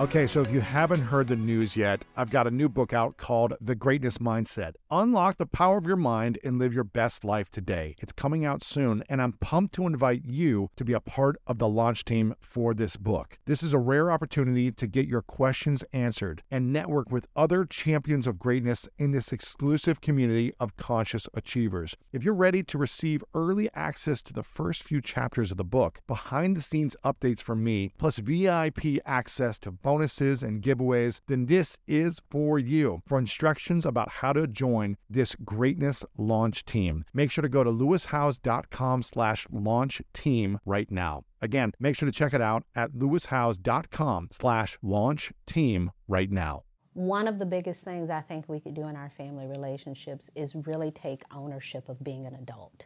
Okay, so if you haven't heard the news yet, I've got a new book out called The Greatness Mindset. Unlock the power of your mind and live your best life today. It's coming out soon, and I'm pumped to invite you to be a part of the launch team for this book. This is a rare opportunity to get your questions answered and network with other champions of greatness in this exclusive community of conscious achievers. If you're ready to receive early access to the first few chapters of the book, behind the scenes updates from me, plus VIP access to bonuses and giveaways, then this is for you. For instructions about how to join this greatness launch team, make sure to go to lewishowes.com slash launch team right now. Again, make sure to check it out at lewishowes.com slash launch team right now. One of the biggest things I think we could do in our family relationships is really take ownership of being an adult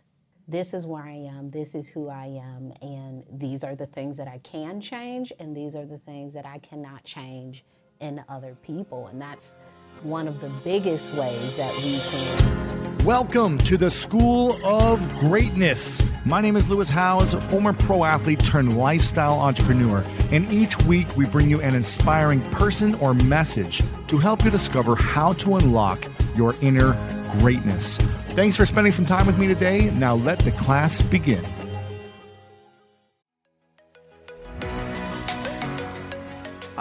this is where I am, this is who I am, and these are the things that I can change, and these are the things that I cannot change in other people. And that's one of the biggest ways that we can. Welcome to the School of Greatness. My name is Lewis Howes, former pro athlete turned lifestyle entrepreneur, and each week we bring you an inspiring person or message to help you discover how to unlock your inner greatness. Thanks for spending some time with me today. Now let the class begin.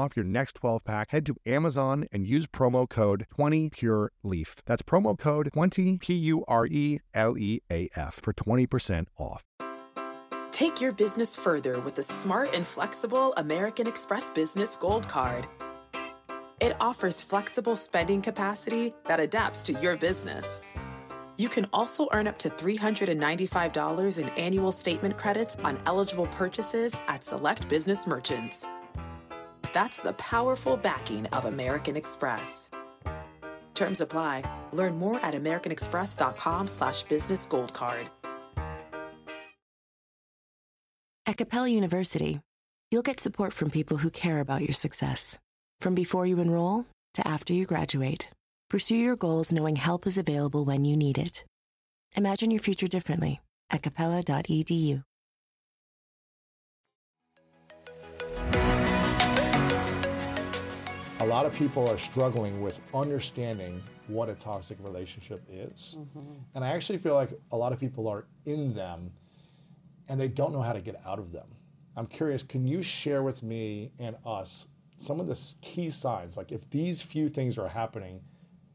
off your next 12 pack, head to Amazon and use promo code 20PureLeaf. That's promo code 20 P U R E L E A F for 20% off. Take your business further with the smart and flexible American Express Business Gold Card. It offers flexible spending capacity that adapts to your business. You can also earn up to $395 in annual statement credits on eligible purchases at select business merchants. That's the powerful backing of American Express. Terms apply. Learn more at americanexpress.com slash business gold card. At Capella University, you'll get support from people who care about your success. From before you enroll to after you graduate, pursue your goals knowing help is available when you need it. Imagine your future differently at capella.edu. a lot of people are struggling with understanding what a toxic relationship is. Mm-hmm. And I actually feel like a lot of people are in them and they don't know how to get out of them. I'm curious, can you share with me and us some of the key signs? Like, if these few things are happening,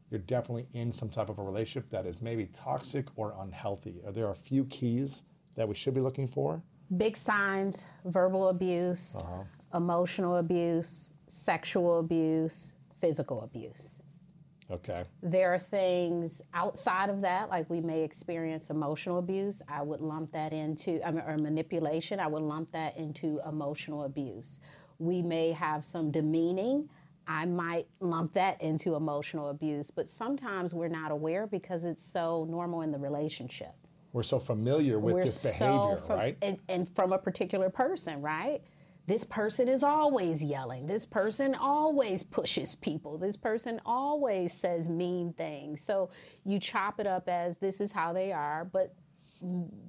you're definitely in some type of a relationship that is maybe toxic or unhealthy. Are there a few keys that we should be looking for? Big signs verbal abuse, uh-huh. Emotional abuse, sexual abuse, physical abuse. Okay. There are things outside of that, like we may experience emotional abuse. I would lump that into, I mean, or manipulation. I would lump that into emotional abuse. We may have some demeaning. I might lump that into emotional abuse, but sometimes we're not aware because it's so normal in the relationship. We're so familiar with we're this behavior, so right? And, and from a particular person, right? This person is always yelling. This person always pushes people. This person always says mean things. So you chop it up as this is how they are, but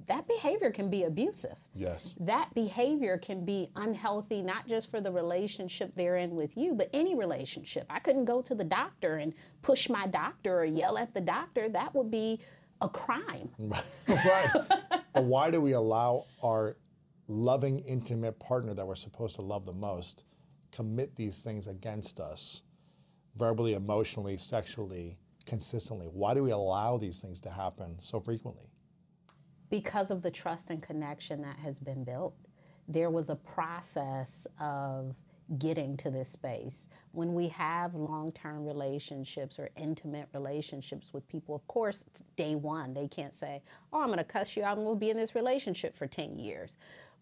that behavior can be abusive. Yes. That behavior can be unhealthy, not just for the relationship they're in with you, but any relationship. I couldn't go to the doctor and push my doctor or yell at the doctor. That would be a crime. right. but why do we allow our loving, intimate partner that we're supposed to love the most commit these things against us verbally, emotionally, sexually, consistently? Why do we allow these things to happen so frequently? Because of the trust and connection that has been built. There was a process of getting to this space. When we have long term relationships or intimate relationships with people, of course, day one, they can't say, Oh, I'm going to cuss you out and we'll be in this relationship for 10 years.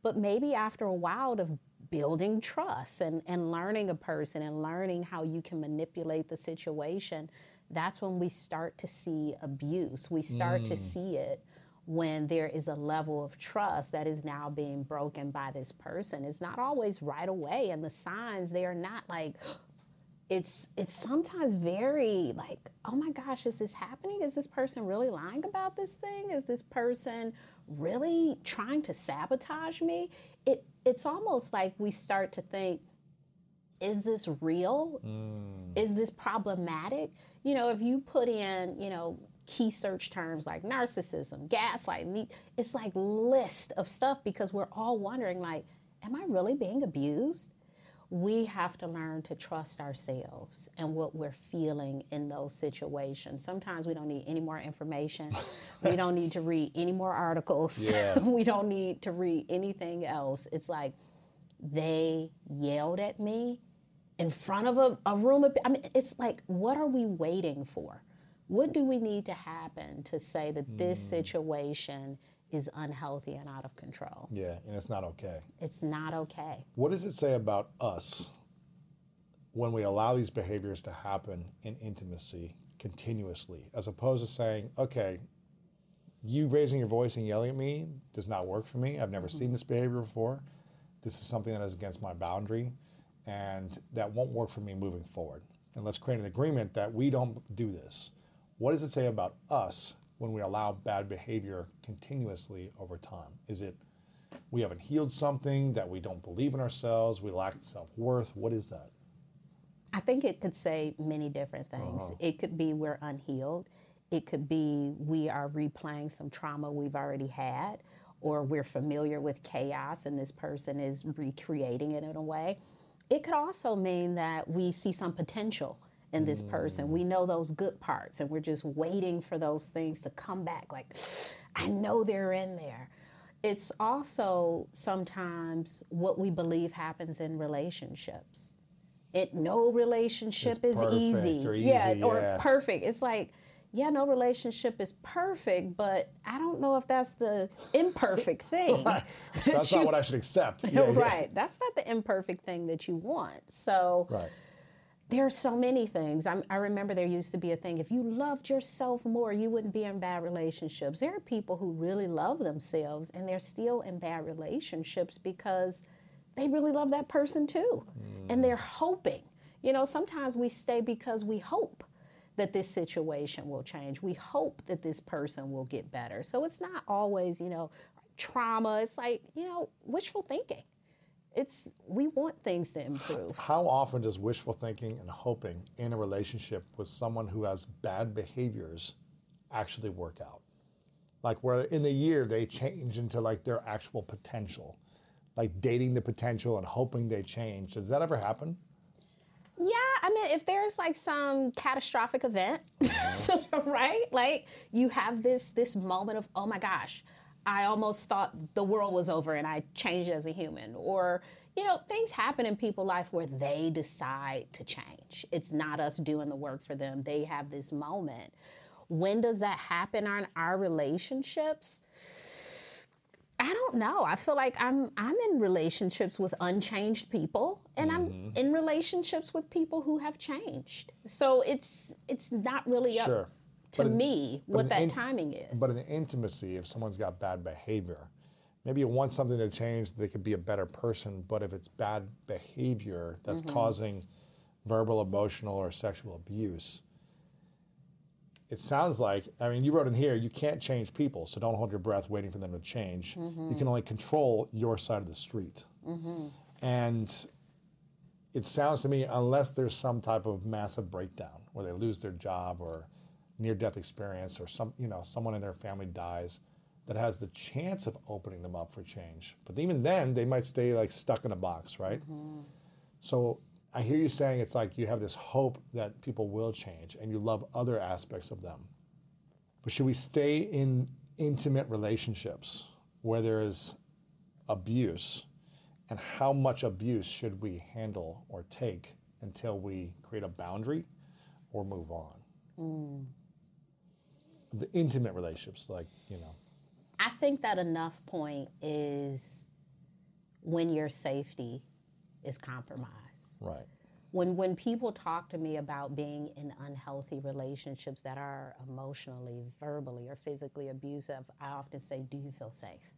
But maybe after a while of building trust and, and learning a person and learning how you can manipulate the situation, that's when we start to see abuse. We start to mm. see it when there is a level of trust that is now being broken by this person. It's not always right away, and the signs they are not like it's it's sometimes very like oh my gosh is this happening is this person really lying about this thing is this person really trying to sabotage me it it's almost like we start to think is this real? Mm. Is this problematic? You know if you put in you know key search terms like narcissism gaslighting it's like list of stuff because we're all wondering like am i really being abused we have to learn to trust ourselves and what we're feeling in those situations. Sometimes we don't need any more information. we don't need to read any more articles. Yeah. we don't need to read anything else. It's like they yelled at me in front of a, a room of I mean it's like what are we waiting for? What do we need to happen to say that this hmm. situation is unhealthy and out of control? Yeah, and it's not okay. It's not okay. What does it say about us when we allow these behaviors to happen in intimacy continuously, as opposed to saying, okay, you raising your voice and yelling at me does not work for me. I've never seen this behavior before. This is something that is against my boundary, and that won't work for me moving forward. And let's create an agreement that we don't do this. What does it say about us when we allow bad behavior continuously over time? Is it we haven't healed something, that we don't believe in ourselves, we lack self worth? What is that? I think it could say many different things. Uh-huh. It could be we're unhealed. It could be we are replaying some trauma we've already had, or we're familiar with chaos and this person is recreating it in a way. It could also mean that we see some potential in this person. We know those good parts and we're just waiting for those things to come back. Like, I know they're in there. It's also sometimes what we believe happens in relationships it no relationship It's is easy. or yeah, easy, or perfect. It's like, yeah, no relationship is perfect, but I don't know if that's the imperfect thing. That's not what I should accept. Yeah, yeah. right. That's not the imperfect thing that you want. So Right. There are so many things. I'm, I remember there used to be a thing if you loved yourself more, you wouldn't be in bad relationships. There are people who really love themselves and they're still in bad relationships because they really love that person too. And mm. they're hoping. You know, sometimes we stay because we hope that this situation will change. We hope that this person will get better. So it's not always, you know, trauma. It's like, you know, wishful thinking. It's we want things to improve. How often does wishful thinking and hoping in a relationship with someone who has bad behaviors actually work out? Like where in the year they change into like their actual potential, like dating the potential and hoping they change. Does that ever happen? Yeah, I mean, if there's like some catastrophic event, mm-hmm. right? Like you have this this moment of, oh my gosh, I almost thought the world was over and I changed as a human. Or, you know, things happen in people's life where they decide to change. It's not us doing the work for them. They have this moment. When does that happen on our relationships? I don't know. I feel like I'm I'm in relationships with unchanged people and I'm mm-hmm. in relationships with people who have changed. So it's it's not really up Sure. To But me what that in- timing is. But in intimacy, if someone's got bad behavior, maybe you want something to change, they could be a better person. But if it's bad behavior that's Mm-hmm. causing verbal, emotional, or sexual abuse, it sounds like, I mean, you wrote in here, you can't change people, so don't hold your breath waiting for them to change. Mm-hmm. You can only control your side of the street. And it sounds to me, unless there's some type of massive breakdown where they lose their job or near death experience or some, you know, someone in their family dies that has the chance of opening them up for change. But even then, they might stay like stuck in a box, right? Mm-hmm. So I hear you saying it's like you have this hope that people will change and you love other aspects of them. But should we stay in intimate relationships where there is abuse? And how much abuse should we handle or take until we create a boundary or move on? Mm. The intimate relationships, like, you know, I think that enough point is when your safety is compromised. Right. When when people talk to me about being in unhealthy relationships that are emotionally, verbally, or physically abusive, I often say, "Do you feel safe?"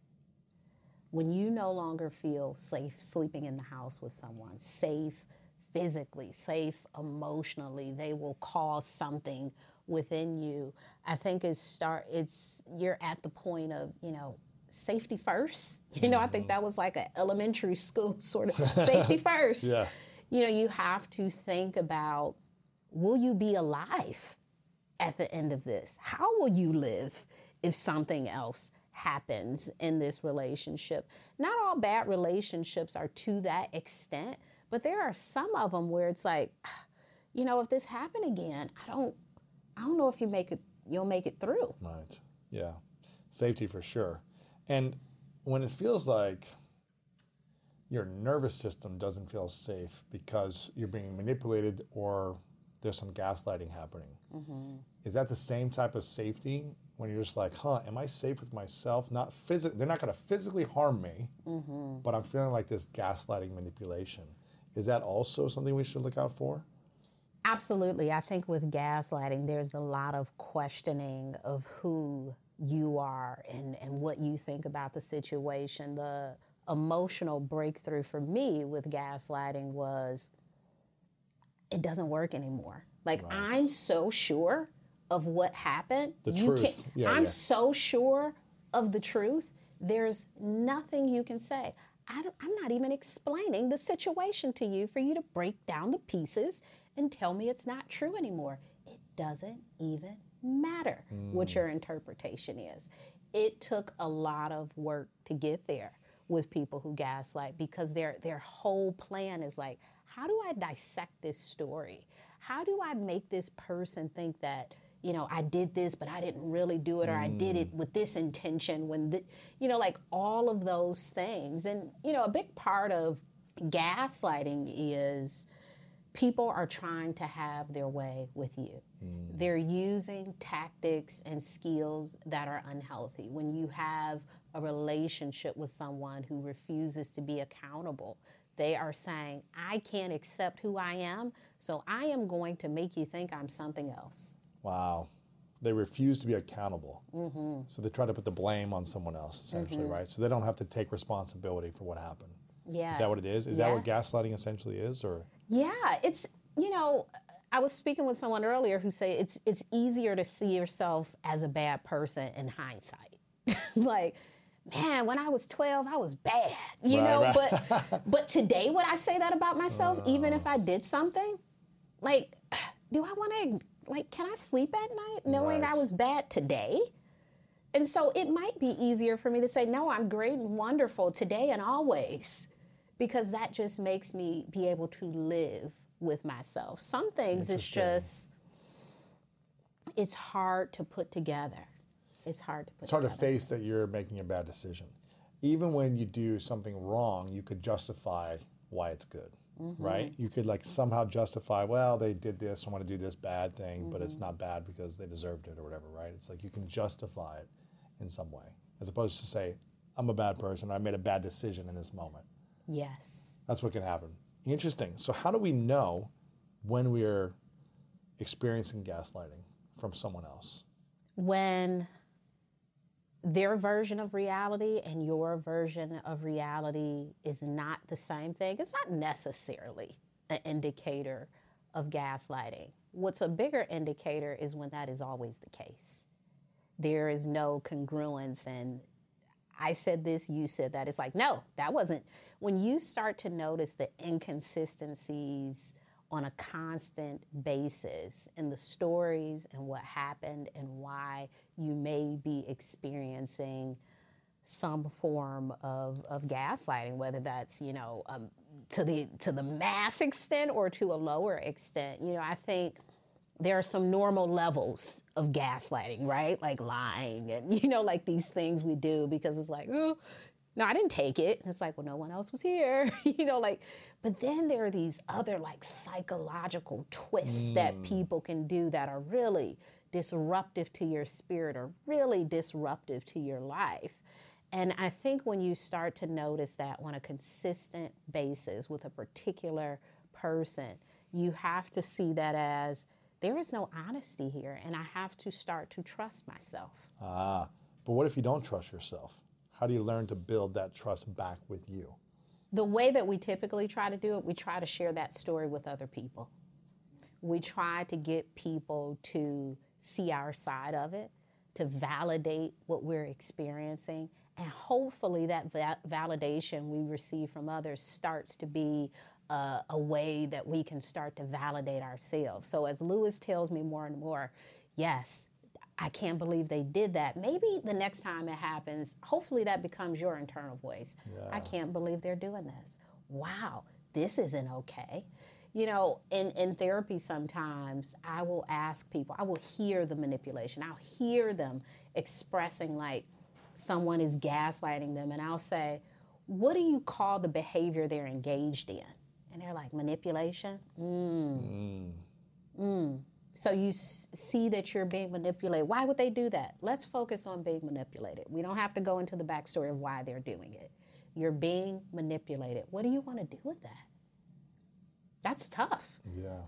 When you no longer feel safe sleeping in the house with someone, safe physically, safe emotionally, they will cause something within you. I think it's start it's you're at the point of, you know, safety first. You know, I think that was like an elementary school sort of safety first. Yeah. You know, you have to think about will you be alive at the end of this? How will you live if something else happens in this relationship? Not all bad relationships are to that extent, but there are some of them where it's like, you know, if this happened again, I don't I don't know if you make it you'll make it through. Right. Yeah. Safety for sure. And when it feels like your nervous system doesn't feel safe because you're being manipulated or there's some gaslighting happening, mm-hmm. is that the same type of safety when you're just like, huh, am I safe with myself? Not physic. They're not going to physically harm me, mm-hmm. but I'm feeling like this gaslighting manipulation. Is that also something we should look out for? Absolutely. I think with gaslighting, there's a lot of questioning of who you are and, and what you think about the situation. The emotional breakthrough for me with gaslighting was it doesn't work anymore. Like, I'm so sure of what happened. The you truth. Can't, Yeah, I'm yeah. so sure of the truth. There's nothing you can say. I don't, I'm not even explaining the situation to you for you to break down the pieces and tell me it's not true anymore. It doesn't even matter what mm. your interpretation is. It took a lot of work to get there with people who gaslight because their their whole plan is like, how do I dissect this story? How do I make this person think that you know I did this, but I didn't really do it, or I did it mm. with this intention? When the, you know, like all of those things, and you know, a big part of gaslighting is people are trying to have their way with you. They're using tactics and skills that are unhealthy. When you have a relationship with someone who refuses to be accountable, they are saying, I can't accept who I am, so I am going to make you think I'm something else. Wow. They refuse to be accountable. Mm-hmm. So they try to put the blame on someone else, essentially, Mm-hmm. right? So they don't have to take responsibility for what happened. Yeah. Is that what it is? Is that what gaslighting essentially is? Or Yeah, it's you know, I was speaking with someone earlier who said it's it's easier to see yourself as a bad person in hindsight. like, man, when I was 12, I was bad. You Right, know, right. but but today would I say that about myself even if uh. I did something? Like, do I want to like can I sleep at night knowing I was bad today? And so it might be easier for me to say, no, I'm great and wonderful today and always, because that just makes me be able to live with myself. Some things it's just, it's hard to put together. It's hard to put it's hard to face that you're making a bad decision. Even when you do something wrong, you could justify why it's good, Mm-hmm. right? You could like somehow justify, well, they did this, I want to do this bad thing, but it's Mm-hmm. not bad because they deserved it or whatever, right? It's like you can justify it in some way, as opposed to say, I'm a bad person, I made a bad decision in this moment. Yes. That's what can happen. Interesting. So, how do we know when we're experiencing gaslighting from someone else? when their version of reality and your version of reality is not the same thing, it's not necessarily an indicator of gaslighting. What's a bigger indicator is when that is always the case. There is no congruence and I said this, you said that. It's like, no, that wasn't. When you start to notice the inconsistencies on a constant basis in the stories and what happened and why you may be experiencing some form of, of gaslighting, whether that's, you know, um, to the to the mass extent or to a lower extent. You know, I think there are some normal levels of gaslighting, right? Like lying and, you know, like these things we do because it's like, oh, no, I didn't take it. It's like, well, no one else was here, you know, like, but then there are these other like psychological twists that mm. people can do that are really disruptive to your spirit or really disruptive to your life. And I think when you start to notice that on a consistent basis with a particular person, you have to see that as there is no honesty here, and I have to start to trust myself. Ah, but what if you don't trust yourself? How do you learn to build that trust back with you? The way that we typically try to do it, we try to share that story with other people. We try to get people to see our side of it, to validate what we're experiencing, and hopefully that va- validation we receive from others starts to be uh, a way that we can start to validate ourselves. So as Lewis tells me more and more, yes, I can't believe they did that. Maybe the next time it happens, hopefully that becomes your internal voice. I can't believe they're doing this. Wow, this isn't okay. You know, in, in therapy, sometimes I will ask people, I will hear the manipulation. I'll hear them expressing like someone is gaslighting them, and I'll say, What do you call the behavior they're engaged in? And they're like, Manipulation? Mm. Mm. So you s- see that you're being manipulated. Why would they do that? Let's focus on being manipulated. We don't have to go into the backstory of why they're doing it. You're being manipulated. What do you want to do with that? That's tough. Yeah.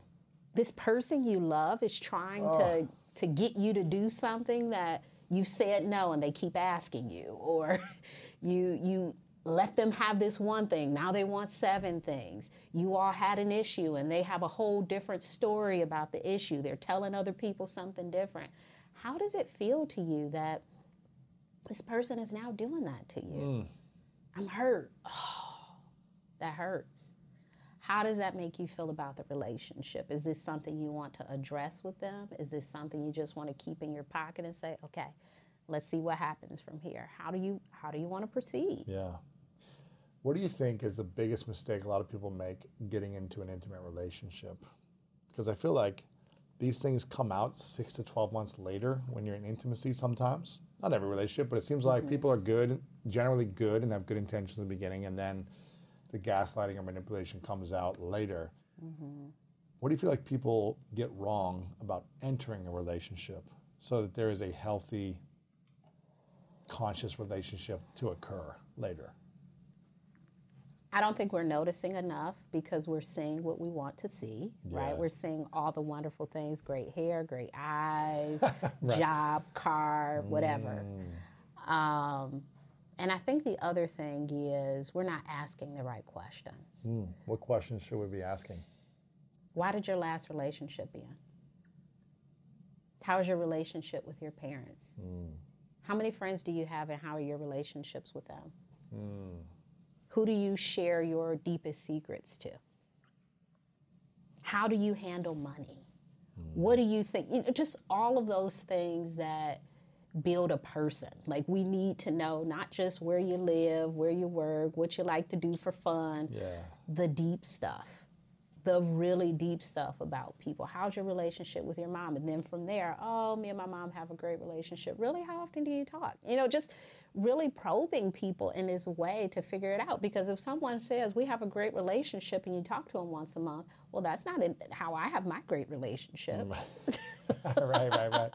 This person you love is trying to to get you to do something that you said no and they keep asking you or you you let them have this one thing now they want seven things you all had an issue and they have a whole different story about the issue they're telling other people something different how does it feel to you that this person is now doing that to you mm. i'm hurt oh, that hurts how does that make you feel about the relationship? Is this something you want to address with them? Is this something you just want to keep in your pocket and say, okay, let's see what happens from here? How do you how do you want to proceed? Yeah. What do you think is the biggest mistake a lot of people make getting into an intimate relationship? Because I feel like these things come out six to 12 months later when you're in intimacy sometimes. Not every relationship, but it seems like mm-hmm. people are good, generally good, and have good intentions in the beginning, and then the gaslighting or manipulation comes out later. Mm-hmm. What do you feel like people get wrong about entering a relationship so that there is a healthy, conscious relationship to occur later? I don't think we're noticing enough because we're seeing what we want to see, Yeah. right? We're seeing all the wonderful things great hair, great eyes, job, car, whatever. Mm. Um, and I think the other thing is we're not asking the right questions. Hmm, what questions should we be asking? Why did your last relationship end? How's your relationship with your parents? Hmm. How many friends do you have, and how are your relationships with them? Hmm. Who do you share your deepest secrets to? How do you handle money? What do you think? You know, just all of those things that build a person. Like we need to know not just where you live, where you work, what you like to do for fun, Yeah. the deep stuff, the really deep stuff about people. How's your relationship with your mom? And then from there, oh, me and my mom have a great relationship. Really, how often do you talk? You know, just really probing people in this way to figure it out. Because if someone says we have a great relationship and you talk to them once a month, well, that's not in- how I have my great relationships. right, right, right.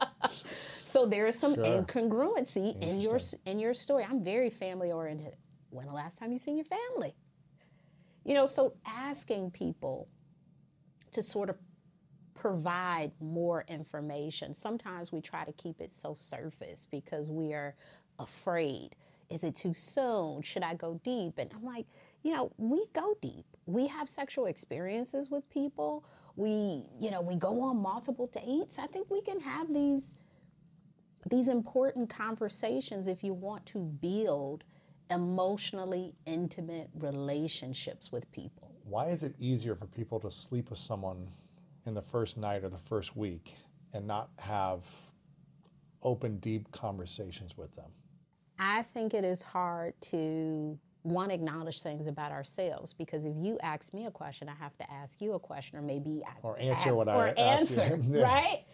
So there is some Sure. incongruency in your in your story. I'm very family oriented. When the last time you seen your family? You know, so asking people to sort of provide more information. Sometimes we try to keep it so surface because we are afraid. Is it too soon? Should I go deep? And I'm like, you know, we go deep. We have sexual experiences with people. We, you know, we go on multiple dates. I think we can have these these important conversations if you want to build emotionally intimate relationships with people. Why is it easier for people to sleep with someone in the first night or the first week and not have open, deep conversations with them? I think it is hard to one acknowledge things about ourselves because if you ask me a question, I have to ask you a question, or maybe I Or answer I- what I or asked you. answer, Yeah. right?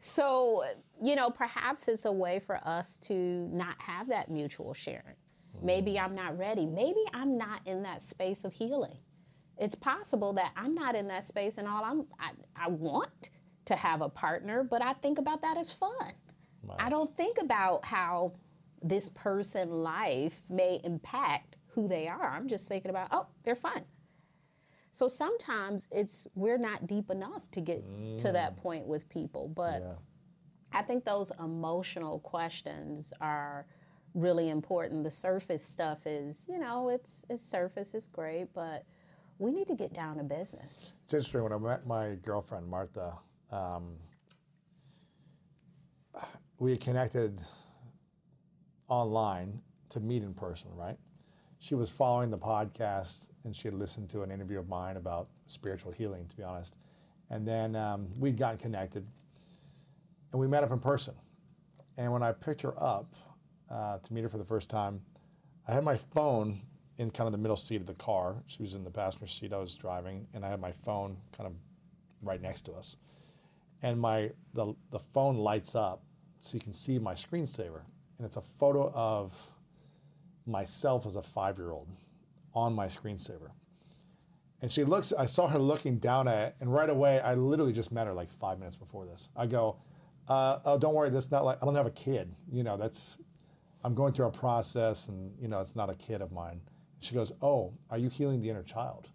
So you know, perhaps it's a way for us to not have that mutual sharing. Maybe hmm. I'm not ready. Maybe I'm not in that space of healing. It's possible that I'm not in that space, and all I'm I, I want to have a partner, but I think about that as fun. I don't think about how this person life may impact who they are. I'm just thinking about, oh, they're fun. So sometimes it's we're not deep enough to get mm. to that mm. point with people, but yeah. I think those emotional questions are really important. The surface stuff is, you know, it's it's surface, is great, but we need to get down to business. It's interesting when I met my girlfriend Martha. Um, we connected online to meet in person, right? She was following the podcast and she had listened to an interview of mine about spiritual healing, to be honest. And then um, we'd gotten connected and we met up in person. And when I picked her up uh, to meet her for the first time, I had my phone in kind of the middle seat of the car. She was in the passenger seat I was driving, and I had my phone kind of right next to us. And my the, the phone lights up so you can see my screensaver. And it's a photo of myself as a five year old on my screensaver. And she looks, I saw her looking down at it, and right away, I literally just met her like five minutes before this. I go, uh, oh, don't worry, that's not like, I don't have a kid. You know, that's, I'm going through a process, and, you know, it's not a kid of mine. She goes, oh, are you healing the inner child?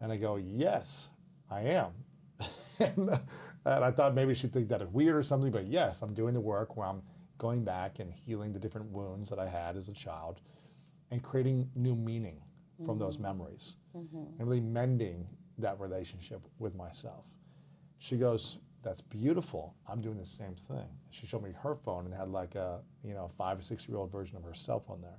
And I go, yes, I am. and, and I thought maybe she'd think that it's weird or something, but yes, I'm doing the work where I'm going back and healing the different wounds that I had as a child and creating new meaning from mm-hmm. those memories mm-hmm. and really mending that relationship with myself. She goes, That's beautiful. I'm doing the same thing. She showed me her phone and had like a you know five or six year old version of herself on there.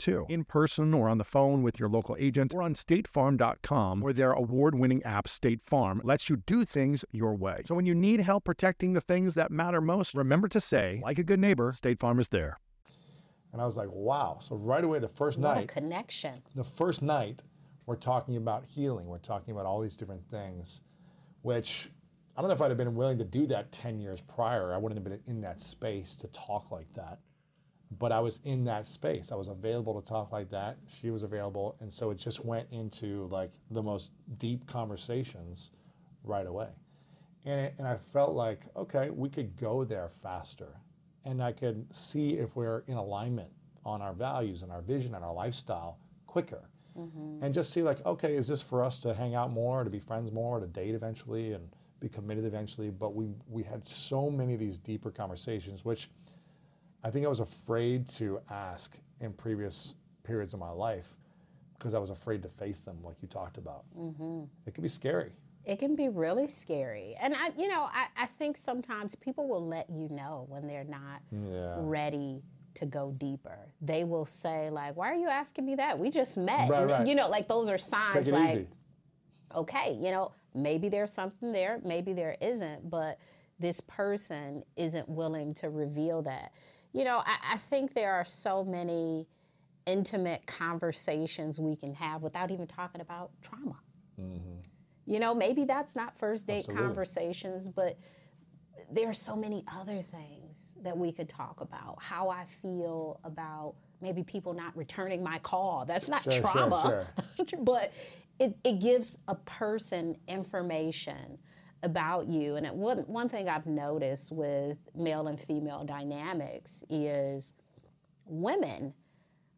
too, in person or on the phone with your local agent or on statefarm.com, where their award winning app, State Farm, lets you do things your way. So when you need help protecting the things that matter most, remember to say, like a good neighbor, State Farm is there. And I was like, wow. So right away, the first what night, connection. The first night, we're talking about healing. We're talking about all these different things, which I don't know if I'd have been willing to do that 10 years prior. I wouldn't have been in that space to talk like that but I was in that space. I was available to talk like that. She was available. And so it just went into like the most deep conversations right away. And, it, and I felt like, okay, we could go there faster. And I could see if we're in alignment on our values and our vision and our lifestyle quicker. Mm-hmm. And just see like, okay, is this for us to hang out more, to be friends more, to date eventually and be committed eventually. But we we had so many of these deeper conversations, which I think I was afraid to ask in previous periods of my life because I was afraid to face them, like you talked about. Mm-hmm. It can be scary. It can be really scary. And I, you know, I, I think sometimes people will let you know when they're not Yeah. ready to go deeper. They will say, like, why are you asking me that? We just met. Right, And, right. You know, like those are signs Take it like, easy. okay, you know, maybe there's something there, maybe there isn't, but this person isn't willing to reveal that. You know, I, I think there are so many intimate conversations we can have without even talking about trauma. Mm-hmm. You know, maybe that's not first date Absolutely. conversations, but there are so many other things that we could talk about. How I feel about maybe people not returning my call. That's not Sure, sure, trauma, but it, it gives a person information about you. And it, one, one thing I've noticed with male and female dynamics is women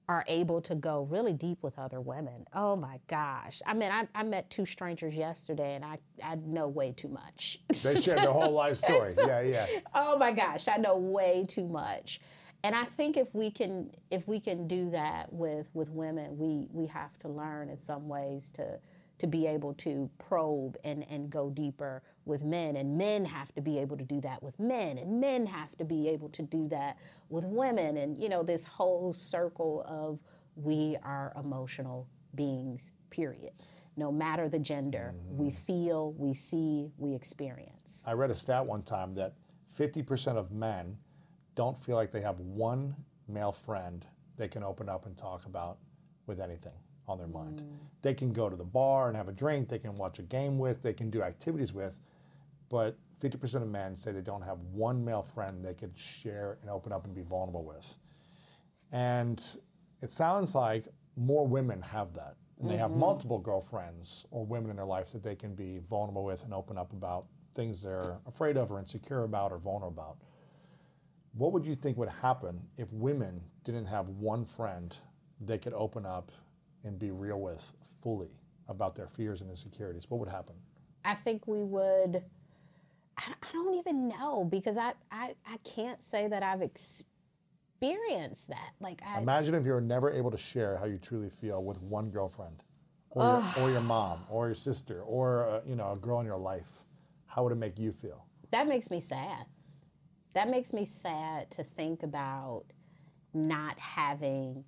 are able to go really deep with other women. Oh my gosh. I mean, I, I met two strangers yesterday and I, I know way too much. They shared their whole life story. yeah, yeah. oh my gosh, I know way too much. And I think if we can if we can do that with with women, we we have to learn in some ways to to be able to probe and, and go deeper with men. And men have to be able to do that with men. And men have to be able to do that with women. And, you know, this whole circle of we are emotional beings, period. No matter the gender, we mm-hmm. feel, we see, we experience. I read a stat one time that 50% of men don't feel like they have one male friend they can open up and talk about with anything on their mind. Mm. They can go to the bar and have a drink, they can watch a game with, they can do activities with, but 50% of men say they don't have one male friend they could share and open up and be vulnerable with. And it sounds like more women have that. And they have mm-hmm. multiple girlfriends or women in their lives that they can be vulnerable with and open up about things they're afraid of or insecure about or vulnerable about. What would you think would happen if women didn't have one friend they could open up and be real with fully about their fears and insecurities? What would happen? I think we would. I, I don't even know because I, I I can't say that I've experienced that. Like I Imagine if you were never able to share how you truly feel with one girlfriend, or, your, or your mom, or your sister, or uh, you know a girl in your life. How would it make you feel? that makes me sad. That makes me sad to think about not having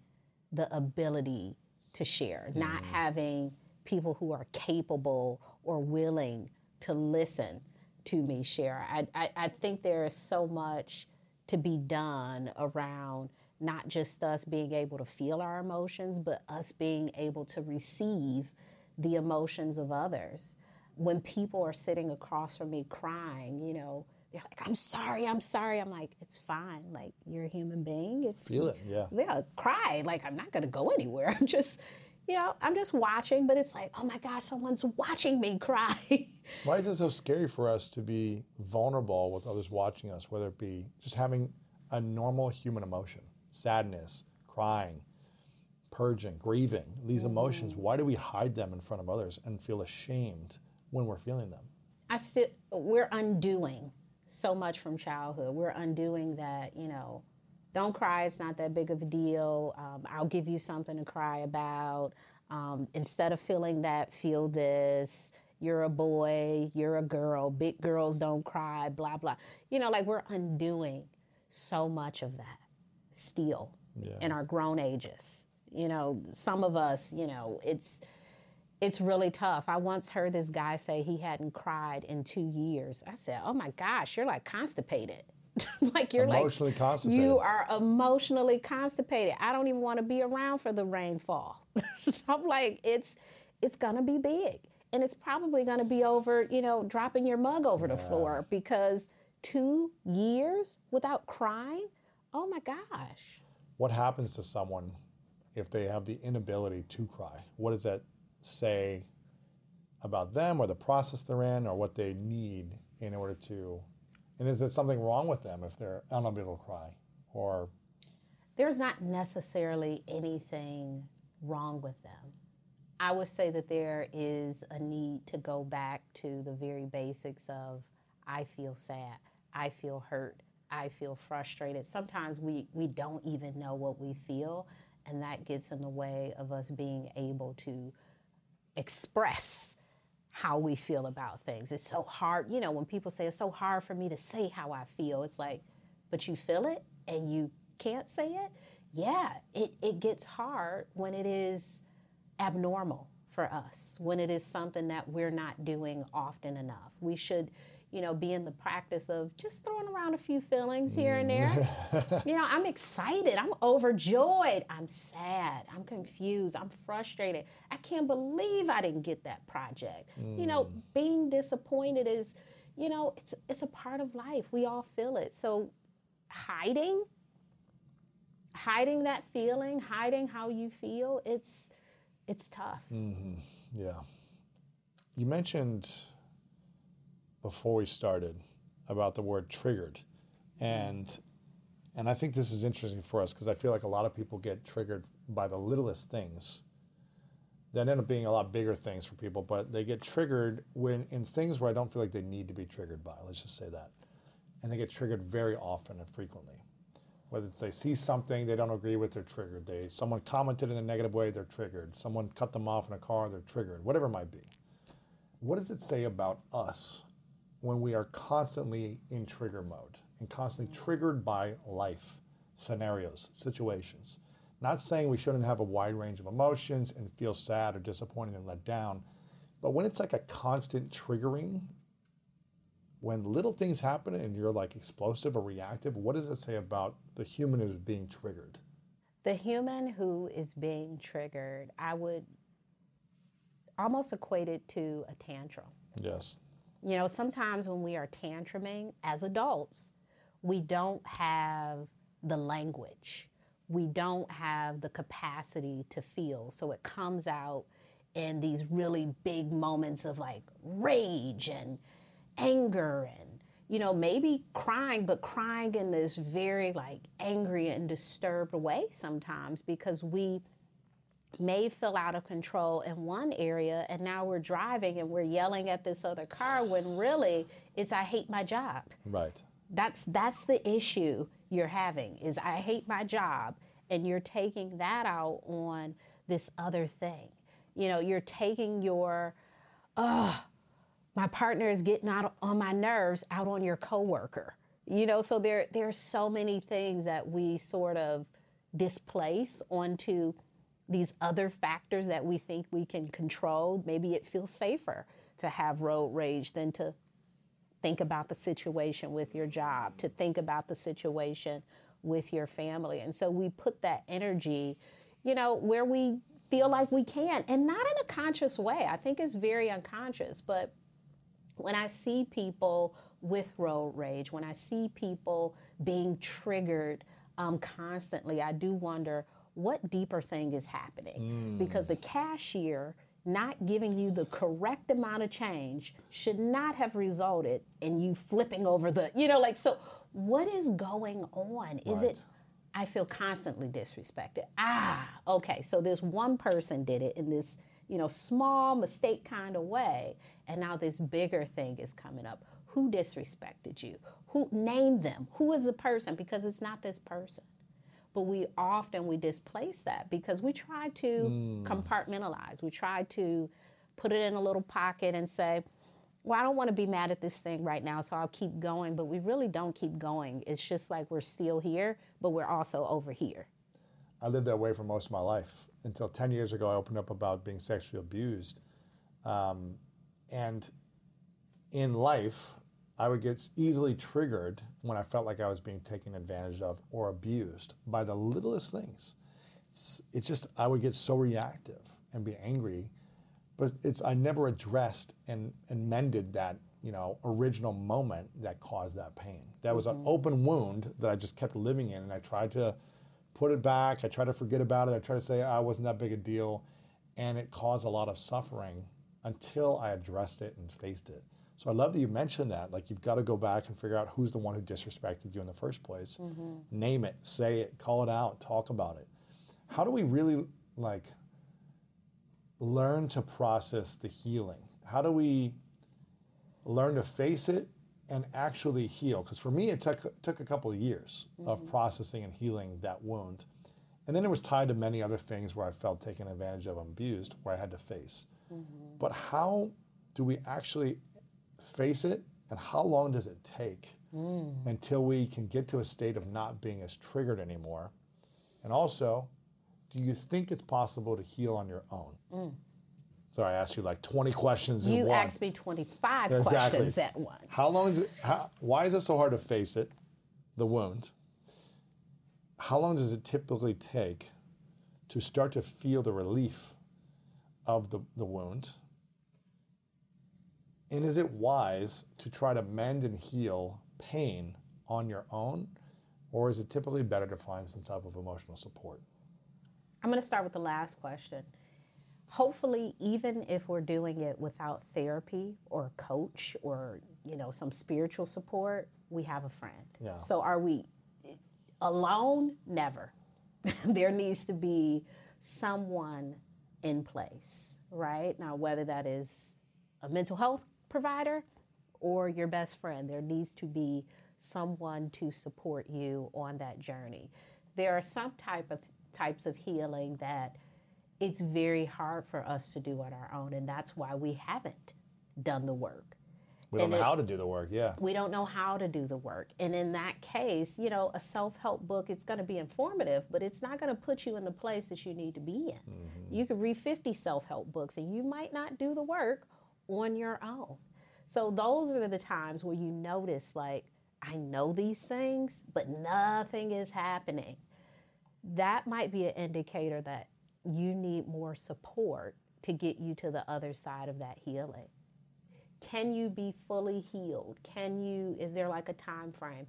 the ability to share, not having people who are capable or willing to listen to me share. I, I, I think there is so much to be done around not just us being able to feel our emotions, but us being able to receive the emotions of others. When people are sitting across from me crying, you know, they're like, I'm sorry, I'm sorry. I'm like, it's fine. Like, you're a human being. If Feel it, yeah. yeah, cry. Like I'm not gonna go anywhere. I'm just, you know, I'm just watching. But it's like, oh my gosh, someone's watching me cry. Why is it so scary for us to be vulnerable with others watching us, whether it be just having a normal human emotion, sadness, crying, purging, grieving, these emotions? Mm. Why do we hide them in front of others and feel ashamed when we're feeling them? I still, we're undoing so much from childhood. We're undoing that, you know, don't cry, it's not that big of a deal. Um, I'll give you something to cry about. Um, instead of feeling that, feel this. You're a boy, you're a girl, big girls don't cry, blah, blah. You know, like we're undoing so much of that still in our grown ages. You know, some of us, you know, it's, it's really tough. I once heard this guy say he hadn't cried in two years. I said, "Oh my gosh, you're like constipated. like you're Emotionally like constipated. You are emotionally constipated. I don't even want to be around for the rainfall. I'm like, it's it's gonna be big, and it's probably gonna be over. You know, dropping your mug over the floor because two years without crying. Oh my gosh. What happens to someone if they have the inability to cry? What does that say about them or the process they're in or what they need in order to? And is there something wrong with them if they're unable to cry? Or there's not necessarily anything wrong with them. I would say that there is a need to go back to the very basics of I feel sad, I feel hurt, I feel frustrated. Sometimes we, we don't even know what we feel, and that gets in the way of us being able to express how we feel about things. It's so hard, you know, when people say it's so hard for me to say how I feel, it's like, but you feel it and you can't say it. Yeah, it, it gets hard when it is abnormal for us, when it is something that we're not doing often enough. We should you know, be in the practice of just throwing around a few feelings here and there. you know, I'm excited. I'm overjoyed. I'm sad. I'm confused. I'm frustrated. I can't believe I didn't get that project. Mm. You know, mm. being disappointed is, you know, it's it's a part of life. We all feel it. So hiding hiding that feeling, hiding how you feel, it's it's tough. Mm-hmm. Yeah. You mentioned before we started about the word triggered. And and I think this is interesting for us because I feel like a lot of people get triggered by the littlest things that end up being a lot bigger things for people, but they get triggered when in things where I don't feel like they need to be triggered by. Let's just say that. And they get triggered very often and frequently. Whether it's they see something they don't agree with, they're triggered. They someone commented in a negative way, they're triggered. Someone cut them off in a car, they're triggered. Whatever it might be. What does it say about us when we are constantly in trigger mode and constantly triggered by life scenarios, situations. Not saying we shouldn't have a wide range of emotions and feel sad or disappointed and let down, but when it's like a constant triggering, when little things happen and you're like explosive or reactive, what does it say about the human who's being triggered? The human who is being triggered, I would almost equate it to a tantrum. Yes. You know, sometimes when we are tantruming as adults, we don't have the language. We don't have the capacity to feel. So it comes out in these really big moments of like rage and anger and you know maybe crying but crying in this very like angry and disturbed way sometimes because we may feel out of control in one area and now we're driving and we're yelling at this other car when really it's I hate my job. Right. That's that's the issue you're having is I hate my job and you're taking that out on this other thing. You know, you're taking your oh my partner is getting out on my nerves out on your coworker. You know, so there there's so many things that we sort of displace onto these other factors that we think we can control, maybe it feels safer to have road rage than to think about the situation with your job, to think about the situation with your family. And so we put that energy, you know, where we feel like we can, and not in a conscious way. I think it's very unconscious, but when I see people with road rage, when I see people being triggered um, constantly, I do wonder what deeper thing is happening? Mm. Because the cashier not giving you the correct amount of change should not have resulted in you flipping over the, you know, like, so what is going on? Is right. it, I feel constantly disrespected. Ah, okay, so this one person did it in this, you know, small mistake kind of way, and now this bigger thing is coming up. Who disrespected you? Who named them? Who is the person? Because it's not this person but we often we displace that because we try to mm. compartmentalize. We try to put it in a little pocket and say well i don't want to be mad at this thing right now so i'll keep going but we really don't keep going. It's just like we're still here but we're also over here. I lived that way for most of my life until 10 years ago i opened up about being sexually abused. Um, and in life I would get easily triggered when I felt like I was being taken advantage of or abused by the littlest things. It's, it's just, I would get so reactive and be angry, but it's, I never addressed and, and mended that, you know, original moment that caused that pain. That was mm-hmm. an open wound that I just kept living in and I tried to put it back. I tried to forget about it. I tried to say I wasn't that big a deal. And it caused a lot of suffering until I addressed it and faced it. So I love that you mentioned that. Like you've got to go back and figure out who's the one who disrespected you in the first place. Mm-hmm. Name it, say it, call it out, talk about it. How do we really like learn to process the healing? How do we learn to face it and actually heal? Because for me, it took, took a couple of years mm-hmm. of processing and healing that wound. And then it was tied to many other things where I felt taken advantage of abused, where I had to face. Mm-hmm. But how do we actually face it, and how long does it take mm. until we can get to a state of not being as triggered anymore? And also, do you think it's possible to heal on your own? Mm. Sorry, I asked you like 20 questions you in one. asked me 25 exactly. questions at once. How long is it, how, why is it so hard to face it, the wound? How long does it typically take to start to feel the relief of the, the wound? And is it wise to try to mend and heal pain on your own? Or is it typically better to find some type of emotional support? I'm going to start with the last question. Hopefully, even if we're doing it without therapy or coach or you know some spiritual support, we have a friend. Yeah. So are we alone? Never. there needs to be someone in place, right? Now, whether that is a mental health provider or your best friend, there needs to be someone to support you on that journey. There are some type of types of healing that it's very hard for us to do on our own, and that's why we haven't done the work. We don't and know it, how to do the work, yeah. We don't know how to do the work. And in that case, you know, a self help book, it's going to be informative, but it's not going to put you in the place that you need to be in. Mm-hmm. You could read 50 self help books and you might not do the work on your own. So those are the times where you notice, like, I know these things, but nothing is happening. That might be an indicator that you need more support to get you to the other side of that healing. Can you be fully healed? Can you is there like a time frame?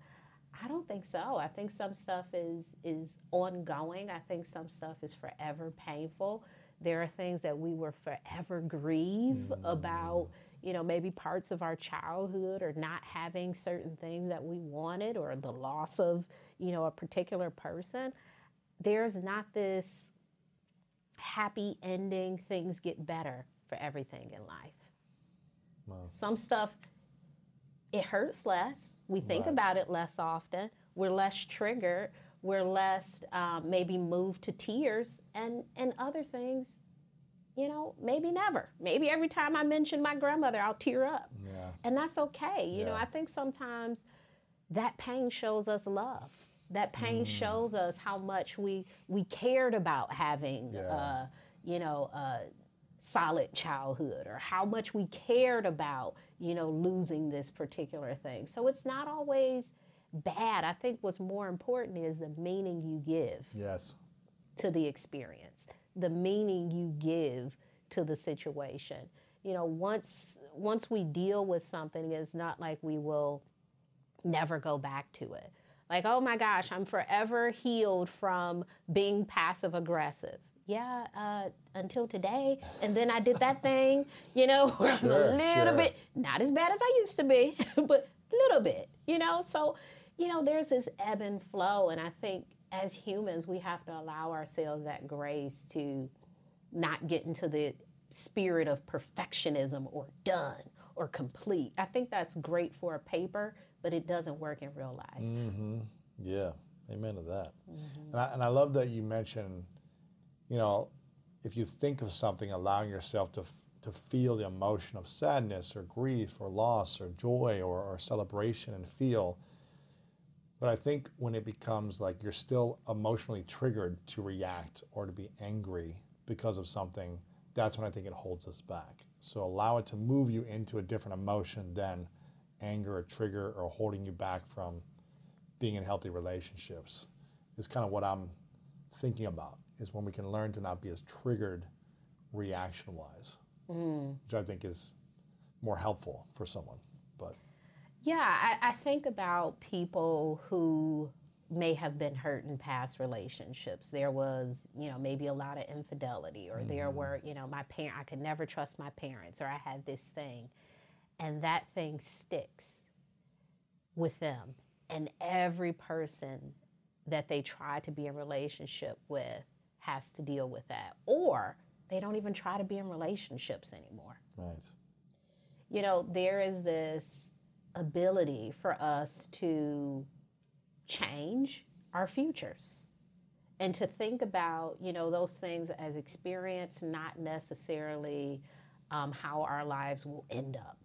I don't think so. I think some stuff is is ongoing. I think some stuff is forever painful there are things that we will forever grieve mm. about you know maybe parts of our childhood or not having certain things that we wanted or the loss of you know a particular person there's not this happy ending things get better for everything in life Wow. Some stuff, it hurts less. We think right. about it less often. We're less triggered. We're less um, maybe moved to tears, and and other things, you know, maybe never. Maybe every time I mention my grandmother, I'll tear up, yeah. and that's okay. You yeah. know, I think sometimes that pain shows us love. That pain mm. shows us how much we we cared about having, yeah. uh, you know. Uh, solid childhood or how much we cared about, you know, losing this particular thing. So it's not always bad. I think what's more important is the meaning you give. Yes. To the experience, the meaning you give to the situation. You know, once once we deal with something, it's not like we will never go back to it. Like, oh my gosh, I'm forever healed from being passive aggressive yeah, uh, until today. And then I did that thing, you know, where I was a little sure. bit, not as bad as I used to be, but a little bit, you know. So, you know, there's this ebb and flow. And I think as humans, we have to allow ourselves that grace to not get into the spirit of perfectionism or done or complete. I think that's great for a paper, but it doesn't work in real life. Mm-hmm. Yeah, amen to that. Mm-hmm. And, I, and I love that you mentioned you know, if you think of something, allowing yourself to, to feel the emotion of sadness or grief or loss or joy or, or celebration and feel. But I think when it becomes like you're still emotionally triggered to react or to be angry because of something, that's when I think it holds us back. So allow it to move you into a different emotion than anger or trigger or holding you back from being in healthy relationships is kind of what I'm thinking about is when we can learn to not be as triggered reaction wise, mm. which I think is more helpful for someone. But yeah, I, I, think about people who may have been hurt in past relationships. There was, you know, maybe a lot of infidelity, or mm. there mm-hmm. were, you know, my parent, I could never trust my parents, or I had this thing. And that thing sticks with them. And every person that they try to be in relationship with has to deal with that. Or they don't even try to be in relationships anymore. Right. You know, there is this ability for us to change our futures and to think about, you know, those things as experience, not necessarily um, how our lives will end up.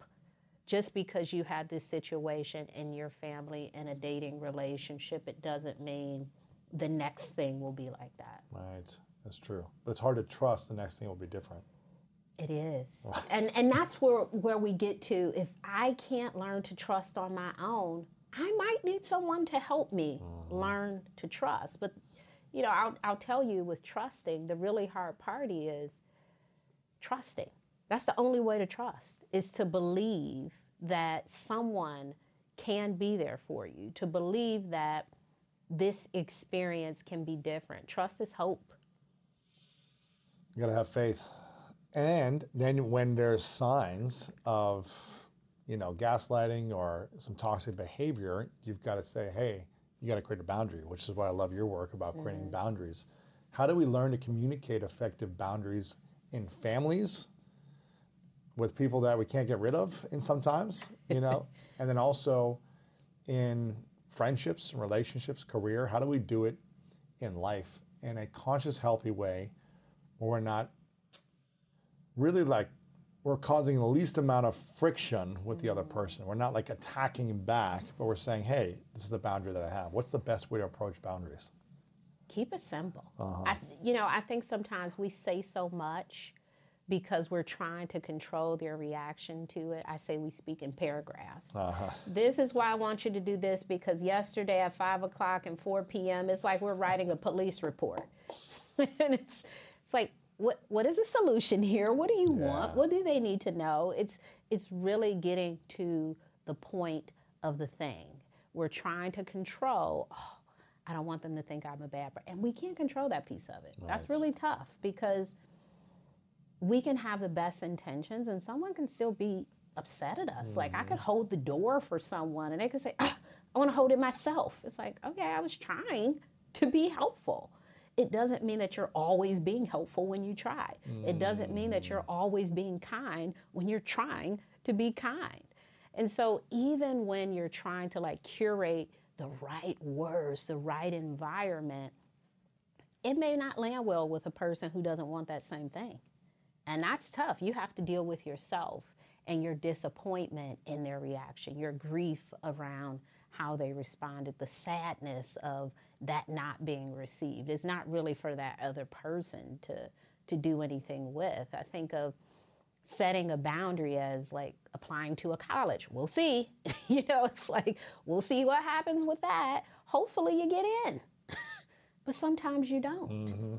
Just because you had this situation in your family in a dating relationship, it doesn't mean the next thing will be like that. Right. That's true. But it's hard to trust the next thing will be different. It is. Oh. and and that's where where we get to if I can't learn to trust on my own, I might need someone to help me uh-huh. learn to trust. But you know, I'll I'll tell you with trusting, the really hard part is trusting. That's the only way to trust is to believe that someone can be there for you, to believe that this experience can be different. Trust is hope. You got to have faith. And then when there's signs of, you know, gaslighting or some toxic behavior, you've got to say, hey, you got to create a boundary, which is why I love your work about creating Mm-hmm. boundaries. How do we learn to communicate effective boundaries in families with people that we can't get rid of in sometimes, you know, and then also in friendships, relationships, career? How do we do it in life in a conscious, healthy way where we're not really like we're causing the least amount of friction with the other person. We're not like attacking back, but we're saying, hey, this is the boundary that I have. What's the best way to approach boundaries? keep it simple. Uh-huh. I, you know, I think sometimes we say so much because we're trying to control their reaction to it. I say we speak in paragraphs. Uh-huh. This is why I want you to do this because yesterday at five o'clock and four p.m. it's like we're writing a police report, and it's it's like what what is the solution here? What do you want? What do they need to know? It's it's really getting to the point of the thing. We're trying to control. Oh, I don't want them to think I'm a bad person. And we can't control that piece of it. That's really tough because we can have the best intentions and someone can still be upset at us. Like I could hold the door for someone and they could say, ah, I want to hold it myself. It's like, okay, I was trying to be helpful. It doesn't mean that you're always being helpful when you try. It doesn't mean that you're mm. always being kind when you're trying to be kind. And so even when you're trying to like curate the right words, the right environment, it may not land well with a person who doesn't want that same thing. And that's tough. You have to deal with yourself and your disappointment in their reaction, your grief around how they responded, the sadness of that not being received. It's not really for that other person to to do anything with. I think of setting a boundary as like applying to a college. We'll see. you know, it's like we'll see what happens with that. Hopefully you get in. but sometimes you don't. Mm-hmm.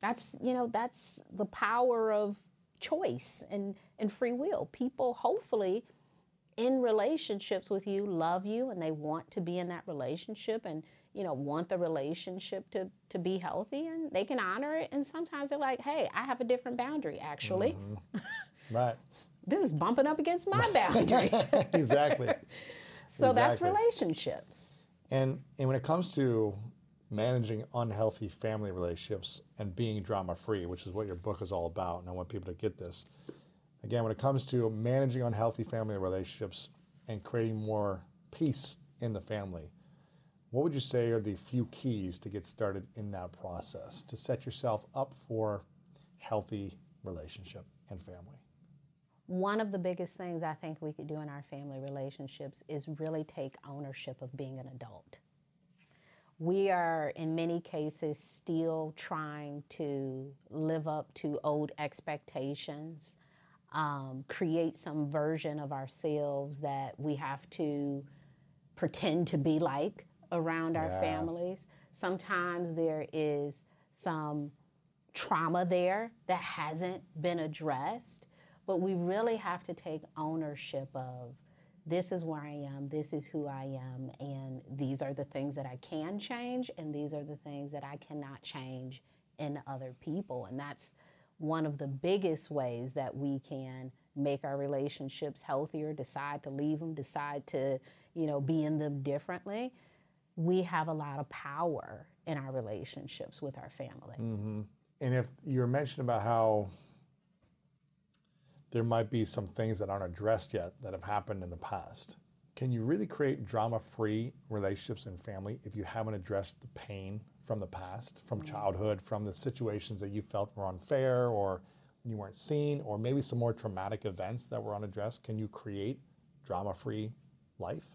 That's, you know, that's the power of choice and and free will. People hopefully in relationships with you love you and they want to be in that relationship and you know want the relationship to to be healthy and they can honor it and sometimes they're like hey i have a different boundary actually mm-hmm. Right. this is bumping up against my boundary exactly. so that's relationships And and when it comes to managing unhealthy family relationships and being drama free, which is what your book is all about, and I want people to get this. Again, when it comes to managing unhealthy family relationships and creating more peace in the family, what would you say are the few keys to get started in that process to set yourself up for healthy relationship and family? one of the biggest things i think we could do in our family relationships is really take ownership of being an adult we are in many cases still trying to live up to old expectations um, create some version of ourselves that we have to pretend to be like around our Yeah. families. Sometimes there is some trauma there that hasn't been addressed, but we really have to take ownership of this is where I am, this is who I am, and these are the things that I can change, and these are the things that I cannot change in other people. And that's one of the biggest ways that we can make our relationships healthier, decide to leave them, decide to, you know, be in them differently. We have a lot of power in our relationships with our family. Mm-hmm. And if you're mentioning about how there might be some things that aren't addressed yet that have happened in the past, can you really create drama free relationships and family if you haven't addressed the pain from the past, from childhood, from the situations that you felt were unfair or you weren't seen, or maybe some more traumatic events that were unaddressed? Can you create drama free life?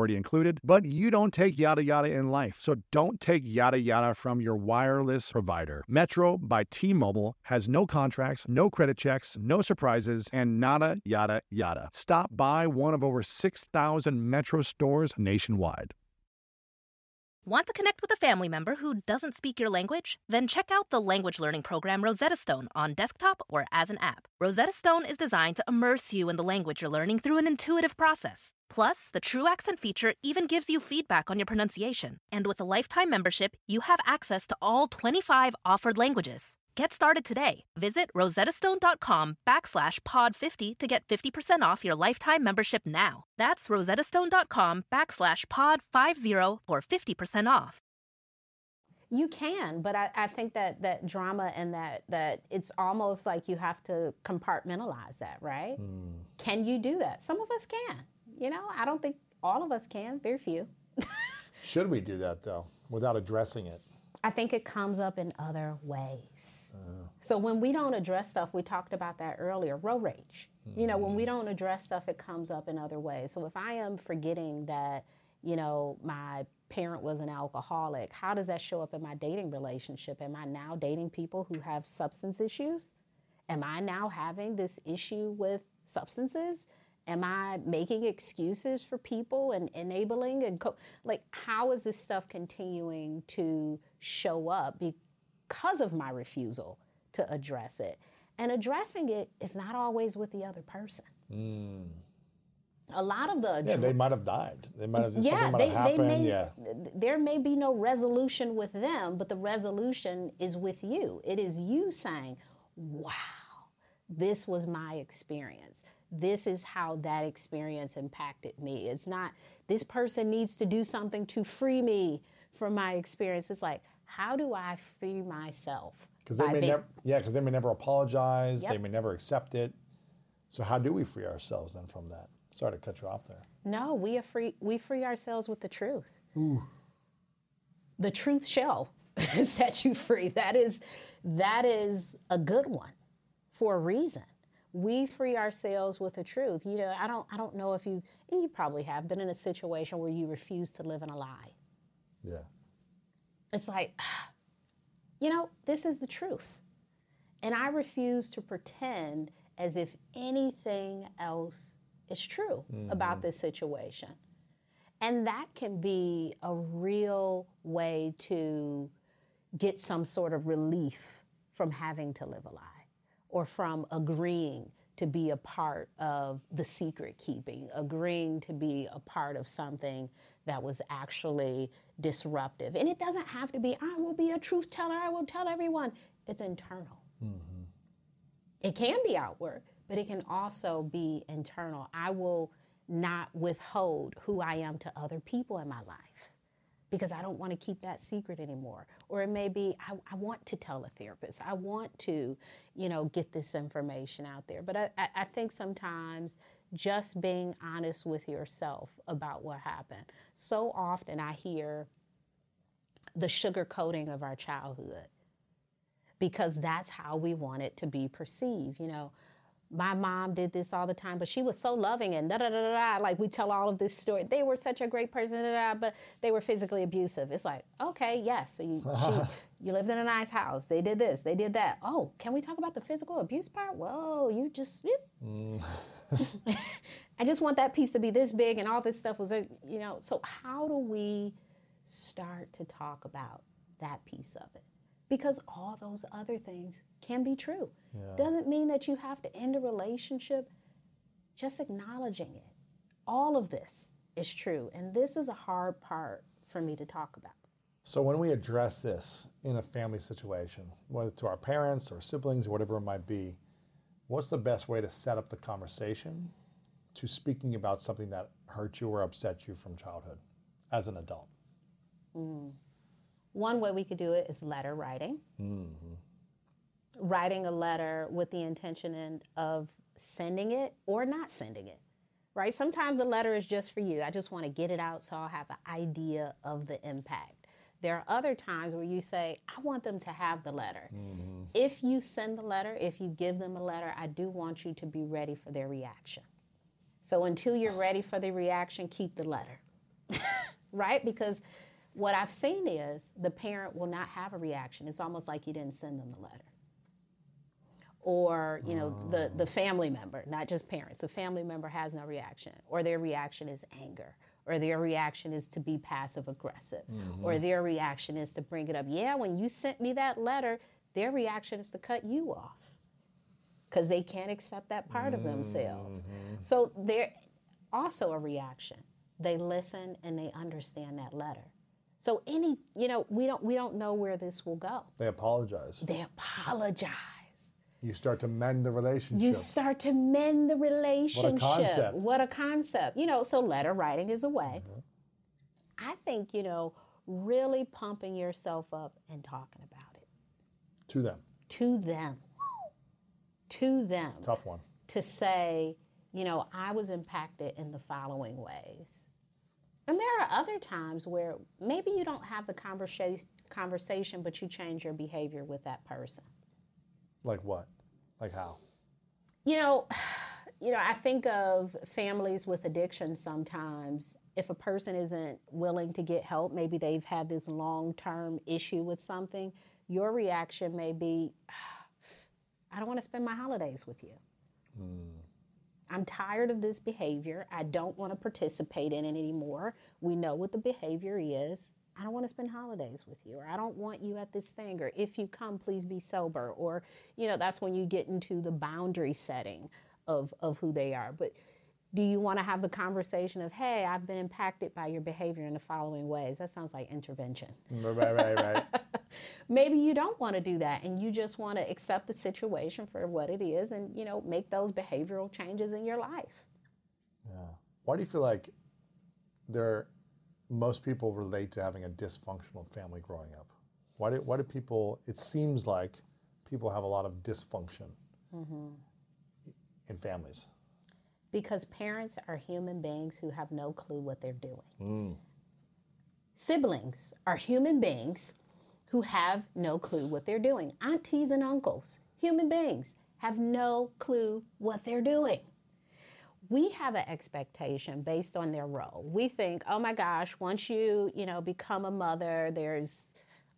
already included, but you don't take yada yada in life. So don't take yada yada from your wireless provider. Metro by T Mobile has no contracts, no credit checks, no surprises, and nada yada yada. Stop by one of over 6,000 Metro stores nationwide. Want to connect with a family member who doesn't speak your language? Then check out the language learning program Rosetta Stone on desktop or as an app. Rosetta Stone is designed to immerse you in the language you're learning through an intuitive process. Plus, the True Accent feature even gives you feedback on your pronunciation. And with a lifetime membership, you have access to all 25 offered languages. Get started today. Visit rosettastone.com backslash pod50 to get 50% off your lifetime membership now. That's rosettastone.com backslash pod50 for 50% off. You can, but I, I think that that drama and that that it's almost like you have to compartmentalize that, right? Mm. Can you do that? Some of us can. You know, I don't think all of us can, very few. Should we do that though, without addressing it? I think it comes up in other ways. Uh, so when we don't address stuff, we talked about that earlier, row rage. Mm-hmm. You know, when we don't address stuff, it comes up in other ways. So if I am forgetting that, you know, my parent was an alcoholic, how does that show up in my dating relationship? Am I now dating people who have substance issues? Am I now having this issue with substances? Am I making excuses for people and enabling and co- like how is this stuff continuing to show up because of my refusal to address it? And addressing it is not always with the other person. Mm. A lot of the yeah, they might have died. They might have yeah, something might they, have happened. May, yeah, there may be no resolution with them, but the resolution is with you. It is you saying, "Wow, this was my experience." This is how that experience impacted me. It's not, this person needs to do something to free me from my experience. It's like, how do I free myself? Because they may being, never, yeah, because they may never apologize. Yep. They may never accept it. So how do we free ourselves then from that? Sorry to cut you off there. No, we are free. We free ourselves with the truth. Ooh. The truth shall set you free. That is, that is a good one, for a reason we free ourselves with the truth. You know, I don't I don't know if you and you probably have been in a situation where you refuse to live in a lie. Yeah. It's like you know, this is the truth. And I refuse to pretend as if anything else is true mm-hmm. about this situation. And that can be a real way to get some sort of relief from having to live a lie or from agreeing to be a part of the secret keeping, agreeing to be a part of something that was actually disruptive. And it doesn't have to be, I will be a truth teller, I will tell everyone. It's internal. Mm-hmm. It can be outward, but it can also be internal. I will not withhold who I am to other people in my life because I don't want to keep that secret anymore. Or it may be, I, I, want to tell a therapist. I want to, you know, get this information out there. But I, I think sometimes just being honest with yourself about what happened. So often I hear the sugarcoating of our childhood because that's how we want it to be perceived. You know, my mom did this all the time, but she was so loving and da da da da. Like we tell all of this story. They were such a great person, da, da, da, but they were physically abusive. It's like, okay, yes. So you she, you lived in a nice house. They did this. They did that. Oh, can we talk about the physical abuse part? Whoa, you just. Mm. I just want that piece to be this big, and all this stuff was, you know. So how do we start to talk about that piece of it. Because all those other things can be true. Doesn't mean that you have to end a relationship, just acknowledging it. All of this is true. And this is a hard part for me to talk about. So when we address this in a family situation, whether to our parents or siblings or whatever it might be, what's the best way to set up the conversation to speaking about something that hurt you or upset you from childhood as an adult? Mm. One way we could do it is letter writing. Mm-hmm. Writing a letter with the intention in- of sending it or not sending it, right? Sometimes the letter is just for you. I just want to get it out so I'll have an idea of the impact. There are other times where you say, I want them to have the letter. Mm-hmm. If you send the letter, if you give them a letter, I do want you to be ready for their reaction. So until you're ready for the reaction, keep the letter right? Because what I've seen is the parent will not have a reaction. It's almost like you didn't send them the letter. Or, you know, the, the family member, not just parents, the family member has no reaction, or their reaction is anger, or their reaction is to be passive aggressive, mm-hmm. or their reaction is to bring it up. Yeah, when you sent me that letter, their reaction is to cut you off because they can't accept that part of themselves. Mm-hmm. So they're also a reaction. They listen and they understand that letter. So any, you know, we don't we don't know where this will go. They apologize. They apologize. You start to mend the relationship. You start to mend the relationship. What a concept. What a concept. You know, so letter writing is a way. Mm-hmm. I think, you know, really pumping yourself up and talking about it to them. to them. To them. Tough one. to say, you know, I was impacted in the following ways. And there are other times where maybe you don't have the conversation conversation but you change your behavior with that person. Like what? Like how? You know, you know, I think of families with addiction sometimes. If a person isn't willing to get help, maybe they've had this long-term issue with something, your reaction may be I don't want to spend my holidays with you. Hmm. I'm tired of this behavior. I don't want to participate in it anymore. We know what the behavior is. I don't want to spend holidays with you, or I don't want you at this thing, or if you come, please be sober. Or, you know, that's when you get into the boundary setting of, of who they are. But do you want to have the conversation of, hey, I've been impacted by your behavior in the following ways? That sounds like intervention. Right, right, right. Maybe you don't want to do that and you just want to accept the situation for what it is and, you know, make those behavioral changes in your life. Yeah. Why do you feel like there most people relate to having a dysfunctional family growing up? Why do, why do people, it seems like people have a lot of dysfunction mm-hmm. in families. Because parents are human beings who have no clue what they're doing. Mm. Siblings are human beings who have no clue what they're doing. Aunties and uncles, human beings, have no clue what they're doing. We have an expectation based on their role. We think, oh my gosh, once you, you know, become a mother, there's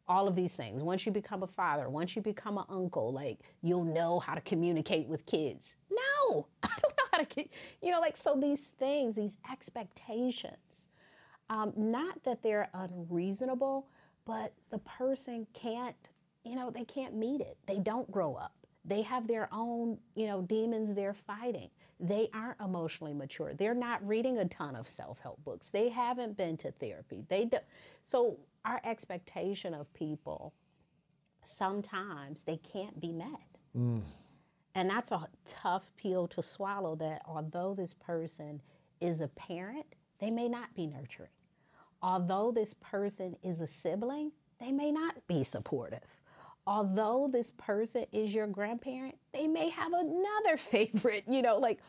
all of these things. Once you become a father, once you become an uncle, like you'll know how to communicate with kids. No, I don't know how to, you know, like so these things, these expectations, um, not that they're unreasonable, but the person can't, you know, they can't meet it. They don't grow up. They have their own, you know, demons they're fighting. They aren't emotionally mature. They're not reading a ton of self-help books. They haven't been to therapy. They do, so our expectation of people sometimes they can't be met. Mm. And that's a tough pill to swallow that although this person is a parent, they may not be nurturing. Although this person is a sibling, they may not be supportive. Although this person is your grandparent, they may have another favorite, you know, like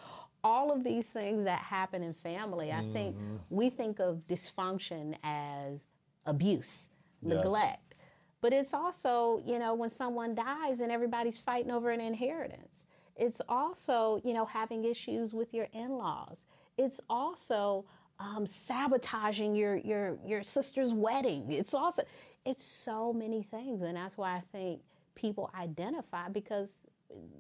all of these things that happen in family. I think mm-hmm. we think of dysfunction as abuse, Yes. neglect. But it's also, you know, when someone dies and everybody's fighting over an inheritance. It's also, you know, having issues with your in-laws. It's also um, sabotaging your your your sister's wedding. It's also, it's so many things, and that's why I think people identify because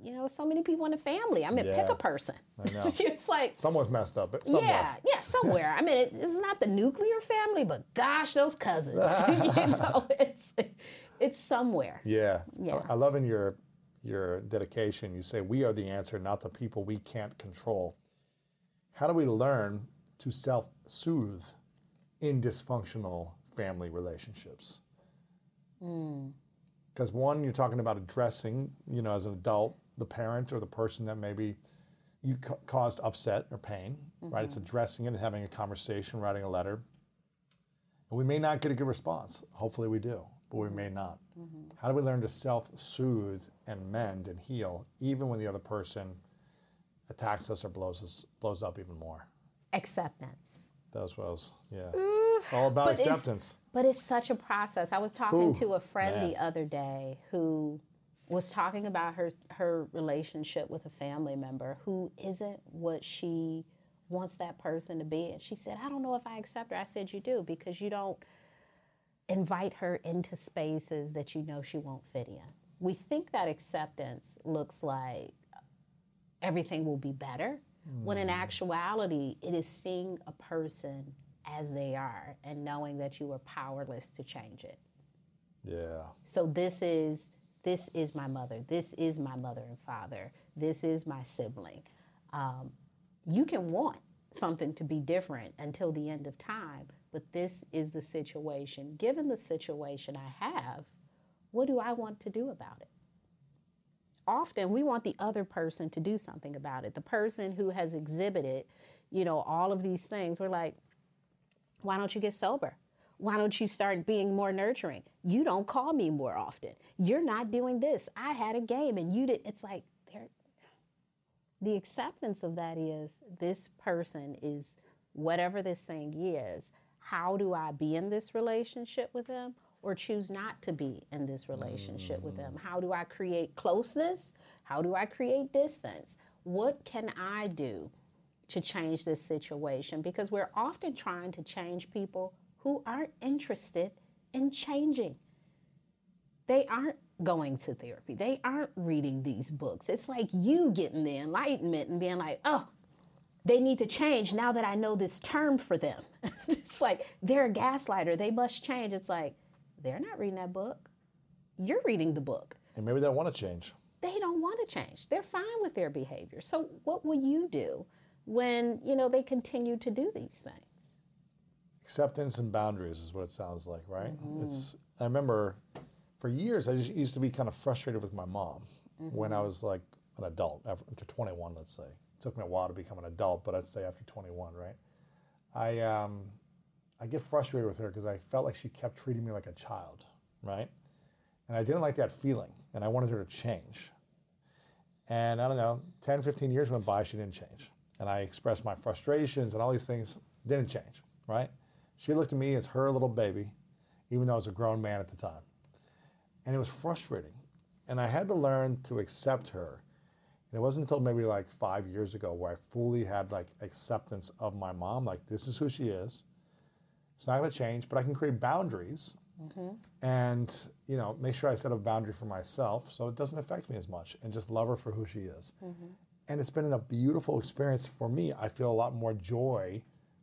you know, so many people in the family. I mean, pick a person. I know. it's like, Someone's messed up. Somewhere. yeah, yeah, somewhere. I mean, it, it's not the nuclear family, but gosh, those cousins. you know, it's it's somewhere. Yeah. Yeah. I, I love in your your dedication. You say we are the answer, not the people we can't control. How do we learn to self-soothe in dysfunctional family relationships? Hmm. Because one, you're talking about addressing, you know, as an adult, the parent or the person that maybe you ca- caused upset or pain, right? It's mm-hmm. addressing it and having a conversation, writing a letter. And we may not get a good response. Hopefully we do, but we may not. Mm-hmm. How do we learn to self soothe and mend and heal even when the other person attacks us or blows us blows up even more? Acceptance. That was, yeah. It's all about But it's- acceptance. But it's such a process. I was talking Ooh, to a friend man. the other day who was talking about her her relationship with a family member who isn't what she wants that person to be. And she said, I don't know if I accept her. I said, You do, because you don't invite her into spaces that you know she won't fit in. We think that acceptance looks like everything will be better, when in actuality, it is seeing a person as they are and knowing that you are powerless to change it. Yeah. So this is this is my mother. This is my mother and father. This is my sibling. Um, you can want something to be different until the end of time, but this is the situation. Given the situation I have, what do I want to do about it? Often we want the other person to do something about it. The person who has exhibited, you know, all of these things, we're like, why don't you get sober? Why don't you start being more nurturing? You don't call me more often. You're not doing this. I had a game and you didn't. It's like. The acceptance of that is this person is whatever this thing is. How do I be in this relationship with them or choose not to be in this relationship with them? Mm. How do I create closeness? How do I create distance? What can I do to change this situation because we're often trying to change people who aren't interested in changing. They aren't going to therapy. They aren't reading these books. It's like you getting the enlightenment and being like, oh, they need to change now that I know this term for them. it's like they're a gaslighter. They must change. It's like they're not reading that book. You're reading the book. And maybe they want to change. They don't want to change. They're fine with their behavior. So what will you do when, you know, they continue to do these things? acceptance and boundaries is what it sounds like, right? It's. I remember, for years, I just used to be kind of frustrated with my mom when I was like an adult, after 21, let's say. It took me a while to become an adult, but I'd say after 21, right? I um, I get frustrated with her because I felt like she kept treating me like a child, right? And I didn't like that feeling, and I wanted her to change. And I don't know, 10, 15 years went by, she didn't change. And I expressed my frustrations and all these things, didn't change, right? She looked at me as her little baby, even though I was a grown man at the time. And it was frustrating. And I had to learn to accept her. And it wasn't until maybe like five years ago where I fully had like acceptance of my mom, like this is who she is. It's not gonna change, but I can create boundaries mm-hmm. and you know make sure I set a boundary for myself so it doesn't affect me as much and just love her for who she is. Mm-hmm. And it's been a beautiful experience for me. I feel a lot more joy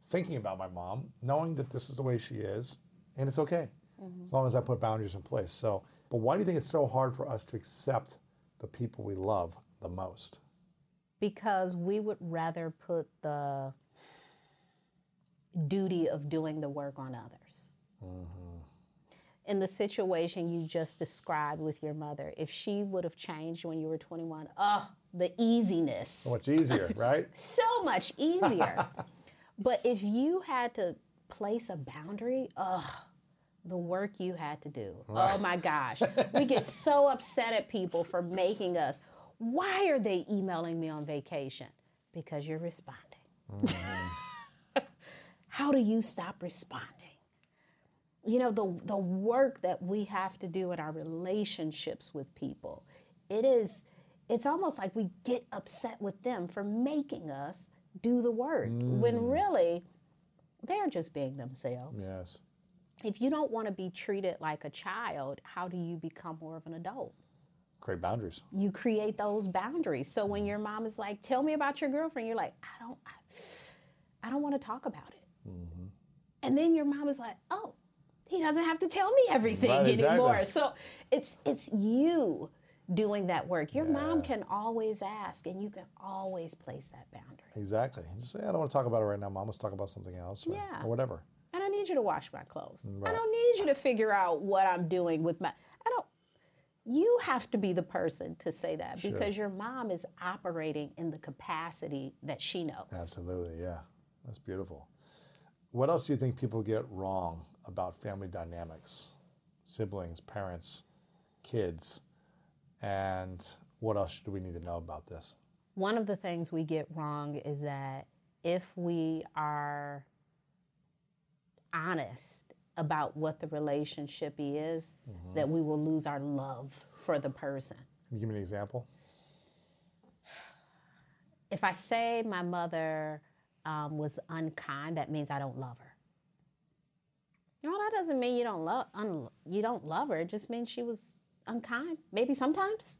thinking about my mom, knowing that this is the way she is, and it's okay mm-hmm. as long as I put boundaries in place. So, but why do you think it's so hard for us to accept the people we love the most? Because we would rather put the duty of doing the work on others. Mm-hmm. In the situation you just described with your mother, if she would have changed when you were 21, oh, the easiness. So much easier, right? so much easier. but if you had to place a boundary, ugh, the work you had to do. Oh my gosh. we get so upset at people for making us. Why are they emailing me on vacation? Because you're responding. Mm-hmm. How do you stop responding? You know, the, the work that we have to do in our relationships with people, it is, it's almost like we get upset with them for making us do the work when mm. really they're just being themselves. yes. If you don't want to be treated like a child, how do you become more of an adult? Create boundaries. You create those boundaries. So when mm. your mom is like, "Tell me about your girlfriend," you're like, "I don't, I, I don't want to talk about it." Mm-hmm. And then your mom is like, "Oh, he doesn't have to tell me everything Right, anymore." exactly. So it's it's you doing that work. Your mom can always ask, and you can always place that boundary. Exactly. And just say, I don't want to talk about it right now, mom. Let's talk about something else or, Yeah. or whatever. I don't need you to wash my clothes. I don't need you to figure out what I'm doing with my. I don't. You have to be the person to say that because your mom is operating in the capacity that she knows. Absolutely. Yeah. That's beautiful. What else do you think people get wrong about family dynamics? Siblings, parents, kids, and what else do we need to know about this? One of the things we get wrong is that if we are honest about what the relationship is, mm-hmm. that we will lose our love for the person. Can you give me an example? if I say my mother um, was unkind, that means I don't love her. No, that doesn't mean you don't love un- you don't love her. It just means she was unkind. Maybe sometimes,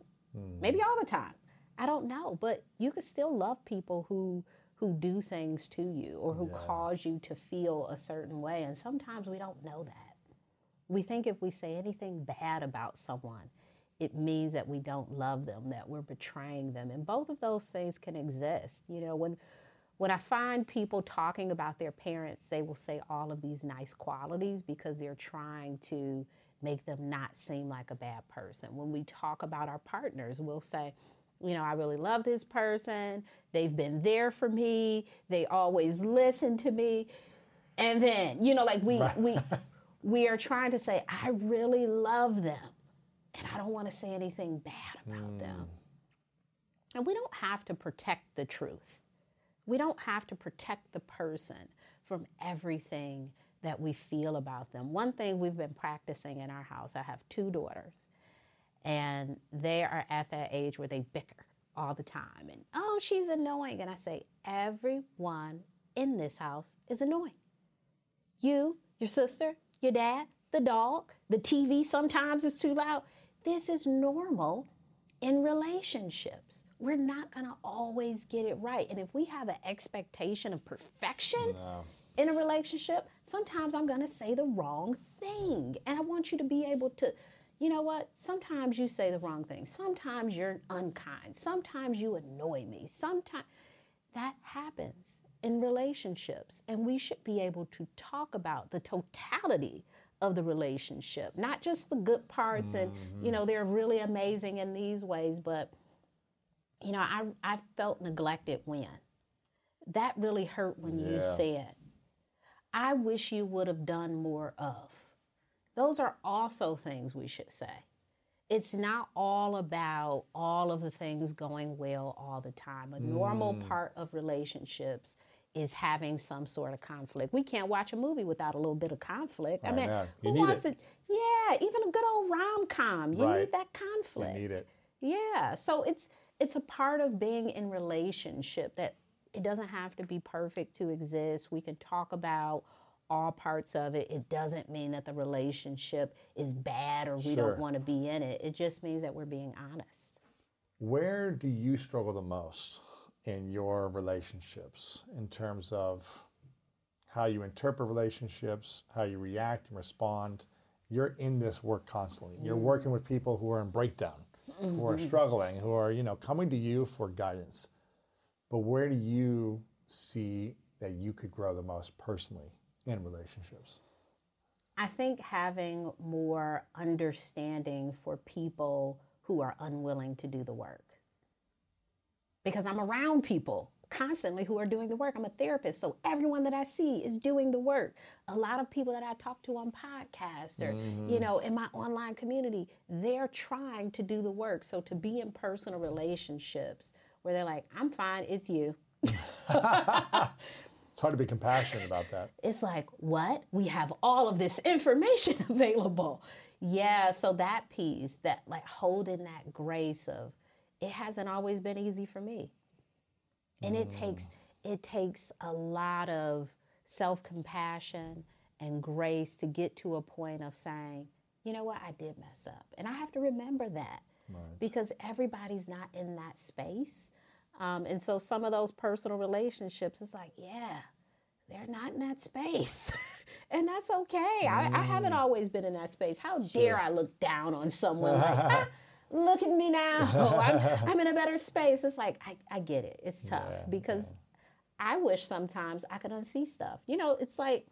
maybe all the time. I don't know, but you could still love people who who do things to you or who cause you to feel a certain way. And sometimes we don't know that. We think if we say anything bad about someone, it means that we don't love them, that we're betraying them. And both of those things can exist. You know, when when I find people talking about their parents, they will say all of these nice qualities because they're trying to make them not seem like a bad person. When we talk about our partners, we'll say, you know, I really love this person. They've been there for me. They always listen to me. And then, you know, like we we we are trying to say, I really love them. And I don't want to say anything bad about them. Hmm. And we don't have to protect the truth. We don't have to protect the person from everything that we feel about them. One thing we've been practicing in our house, I have two daughters, and they are at that age where they bicker all the time. And oh, she's annoying. And I say, everyone in this house is annoying. You, your sister, your dad, the dog, the TV sometimes is too loud. This is normal in relationships. We're not going to always get it right. And if we have an expectation of perfection in a relationship, sometimes I'm going to say the wrong thing. And I want you to be able to, you know what? Sometimes you say the wrong thing. Sometimes you're unkind. Sometimes you annoy me. Sometimes that happens in relationships. And we should be able to talk about the totality of the relationship, not just the good parts. And, you know, they're really amazing in these ways, but, you know, I, I felt neglected when. That really hurt when you said, I wish you would have done more of. Those are also things we should say. It's not all about all of the things going well all the time. A normal mm. part of relationships is having some sort of conflict. We can't watch a movie without a little bit of conflict. I, I mean, know. Who wants it. to? Yeah, even a good old rom com. You Right. need that conflict. You need it. Yeah, so it's it's a part of being in relationship that it doesn't have to be perfect to exist. We can talk about all parts of it. It doesn't mean that the relationship is bad or we Sure. don't want to be in it. It just means that we're being honest. Where do you struggle the most in your relationships in terms of how you interpret relationships, how you react and respond? You're in this work constantly. You're mm. working with people who are in breakdown, who are mm-hmm. struggling, who are, you know, coming to you for guidance. But where do you see that you could grow the most personally in relationships? I think having more understanding for people who are unwilling to do the work. Because I'm around people constantly who are doing the work. I'm a therapist, so everyone that I see is doing the work. A lot of people that I talk to on podcasts or, you mm-hmm. know, in my online community, they're trying to do the work. So to be in personal relationships where they're like, I'm fine, it's you. It's hard to be compassionate about that. it's like, what? We have all of this information available. Yeah, so that piece, that like holding that grace of it hasn't always been easy for me. And it takes it takes a lot of self-compassion and grace to get to a point of saying, you know what, I did mess up. And I have to remember that. because everybody's not in that space. Um, and so some of those personal relationships, it's like, yeah, they're not in that space. and that's okay. I, I, haven't always been in that space. How dare I look down on someone like, ah, look at me now. I'm, I'm, in a better space. It's like, I, I get it. It's tough yeah, because yeah. I wish sometimes I could unsee stuff. You know, it's like,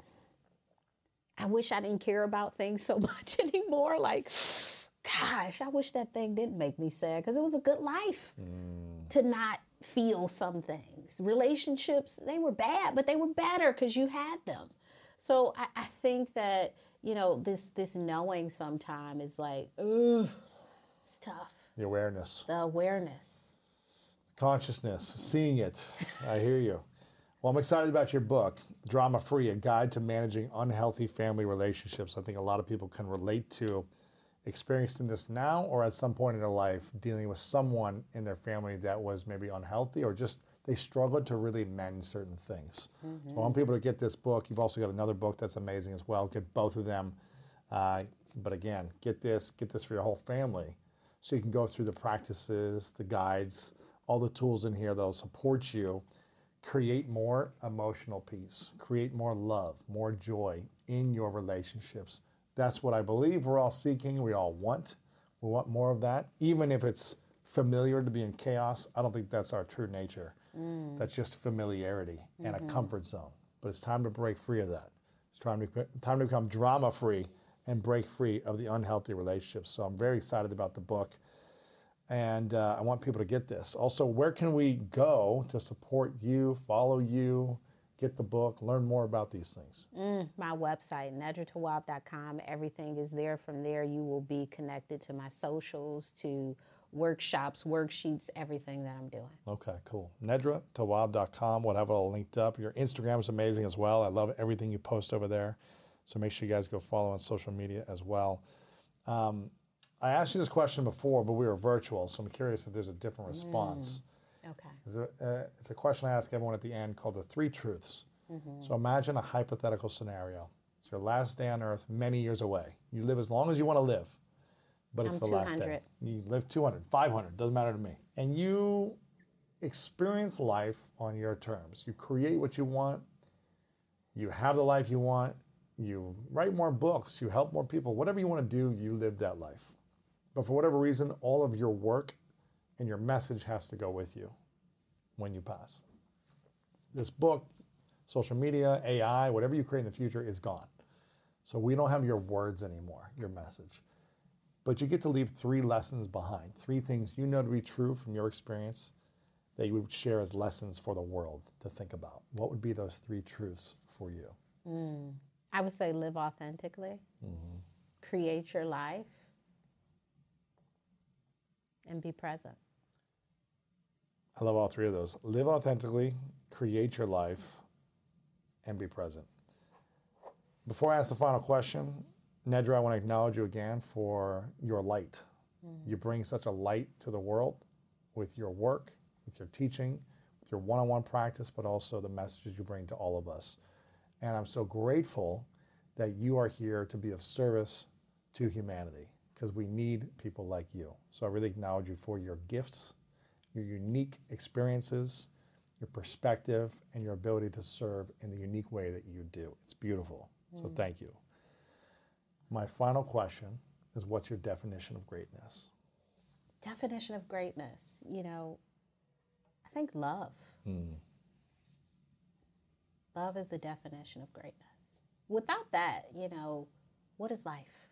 I wish I didn't care about things so much anymore. Like, gosh, I wish that thing didn't make me sad because it was a good life mm. to not feel some things. Relationships, they were bad, but they were better because you had them. So I, I, think that, you know, this this knowing sometime is like, ugh, it's tough. The awareness. The awareness. Consciousness, seeing it. I hear you. Well, I'm excited about your book, Drama Free, a guide to managing unhealthy family relationships. I think a lot of people can relate to experiencing this now or at some point in their life dealing with someone in their family that was maybe unhealthy or just they struggled to really mend certain things. Mm-hmm. So I want people to get this book. You've also got another book that's amazing as well. Get both of them. Uh, but again, get this, get this for your whole family so you can go through the practices, the guides, all the tools in here that'll support you create more emotional peace, create more love, more joy in your relationships that's what I believe we're all seeking. We all want. We want more of that. Even if it's familiar to be in chaos, I don't think that's our true nature. Mm. That's just familiarity and mm-hmm. a comfort zone. But it's time to break free of that. It's time to, time to become drama free and break free of the unhealthy relationships. So I'm very excited about the book. And uh, I want people to get this. Also, where can we go to support you, follow you, get the book, learn more about these things? Mm, my website, nedratawwab.com. Everything is there. From there, you will be connected to my socials, to workshops, worksheets, everything that I'm doing. Okay, cool. nedratawwab.com. We'll have it all linked up. Your Instagram is amazing as well. I love everything you post over there. So make sure you guys go follow on social media as well. Um, I asked you this question before, but we were virtual, so I'm curious if there's a different response. Mm. Okay. It's a, uh, it's a question I ask everyone at the end called the three truths. Mm-hmm. So imagine a hypothetical scenario. It's your last day on earth many years away. You live as long as you want to live, but it's I'm the 200. last day. You live 200, 500, doesn't matter to me. And you experience life on your terms. You create what you want, you have the life you want, you write more books, you help more people, whatever you want to do, you live that life. But for whatever reason, all of your work and your message has to go with you when you pass. This book, social media, AI, whatever you create in the future is gone. So we don't have your words anymore, your message. But you get to leave three lessons behind, three things you know to be true from your experience that you would share as lessons for the world to think about. What would be those three truths for you? Mm. I would say live authentically, mm-hmm. create your life, and be present. I love all three of those. Live authentically, create your life, and be present. Before I ask the final question, Nedra, I want to acknowledge you again for your light. Mm-hmm. You bring such a light to the world with your work, with your teaching, with your one on one practice, but also the messages you bring to all of us. And I'm so grateful that you are here to be of service to humanity because we need people like you. So I really acknowledge you for your gifts your unique experiences, your perspective, and your ability to serve in the unique way that you do. It's beautiful. Mm. So thank you. My final question is what's your definition of greatness? Definition of greatness, you know, I think love. Mm. Love is the definition of greatness. Without that, you know, what is life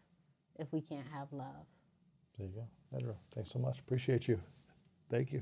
if we can't have love? There you go. Nedra, thanks so much. Appreciate you. Thank you.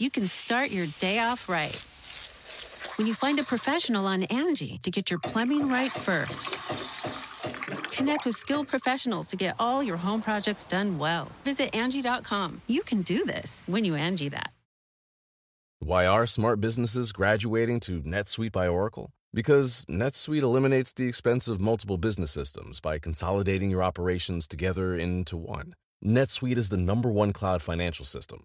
You can start your day off right when you find a professional on Angie to get your plumbing right first. Connect with skilled professionals to get all your home projects done well. Visit Angie.com. You can do this when you Angie that. Why are smart businesses graduating to NetSuite by Oracle? Because NetSuite eliminates the expense of multiple business systems by consolidating your operations together into one. NetSuite is the number one cloud financial system,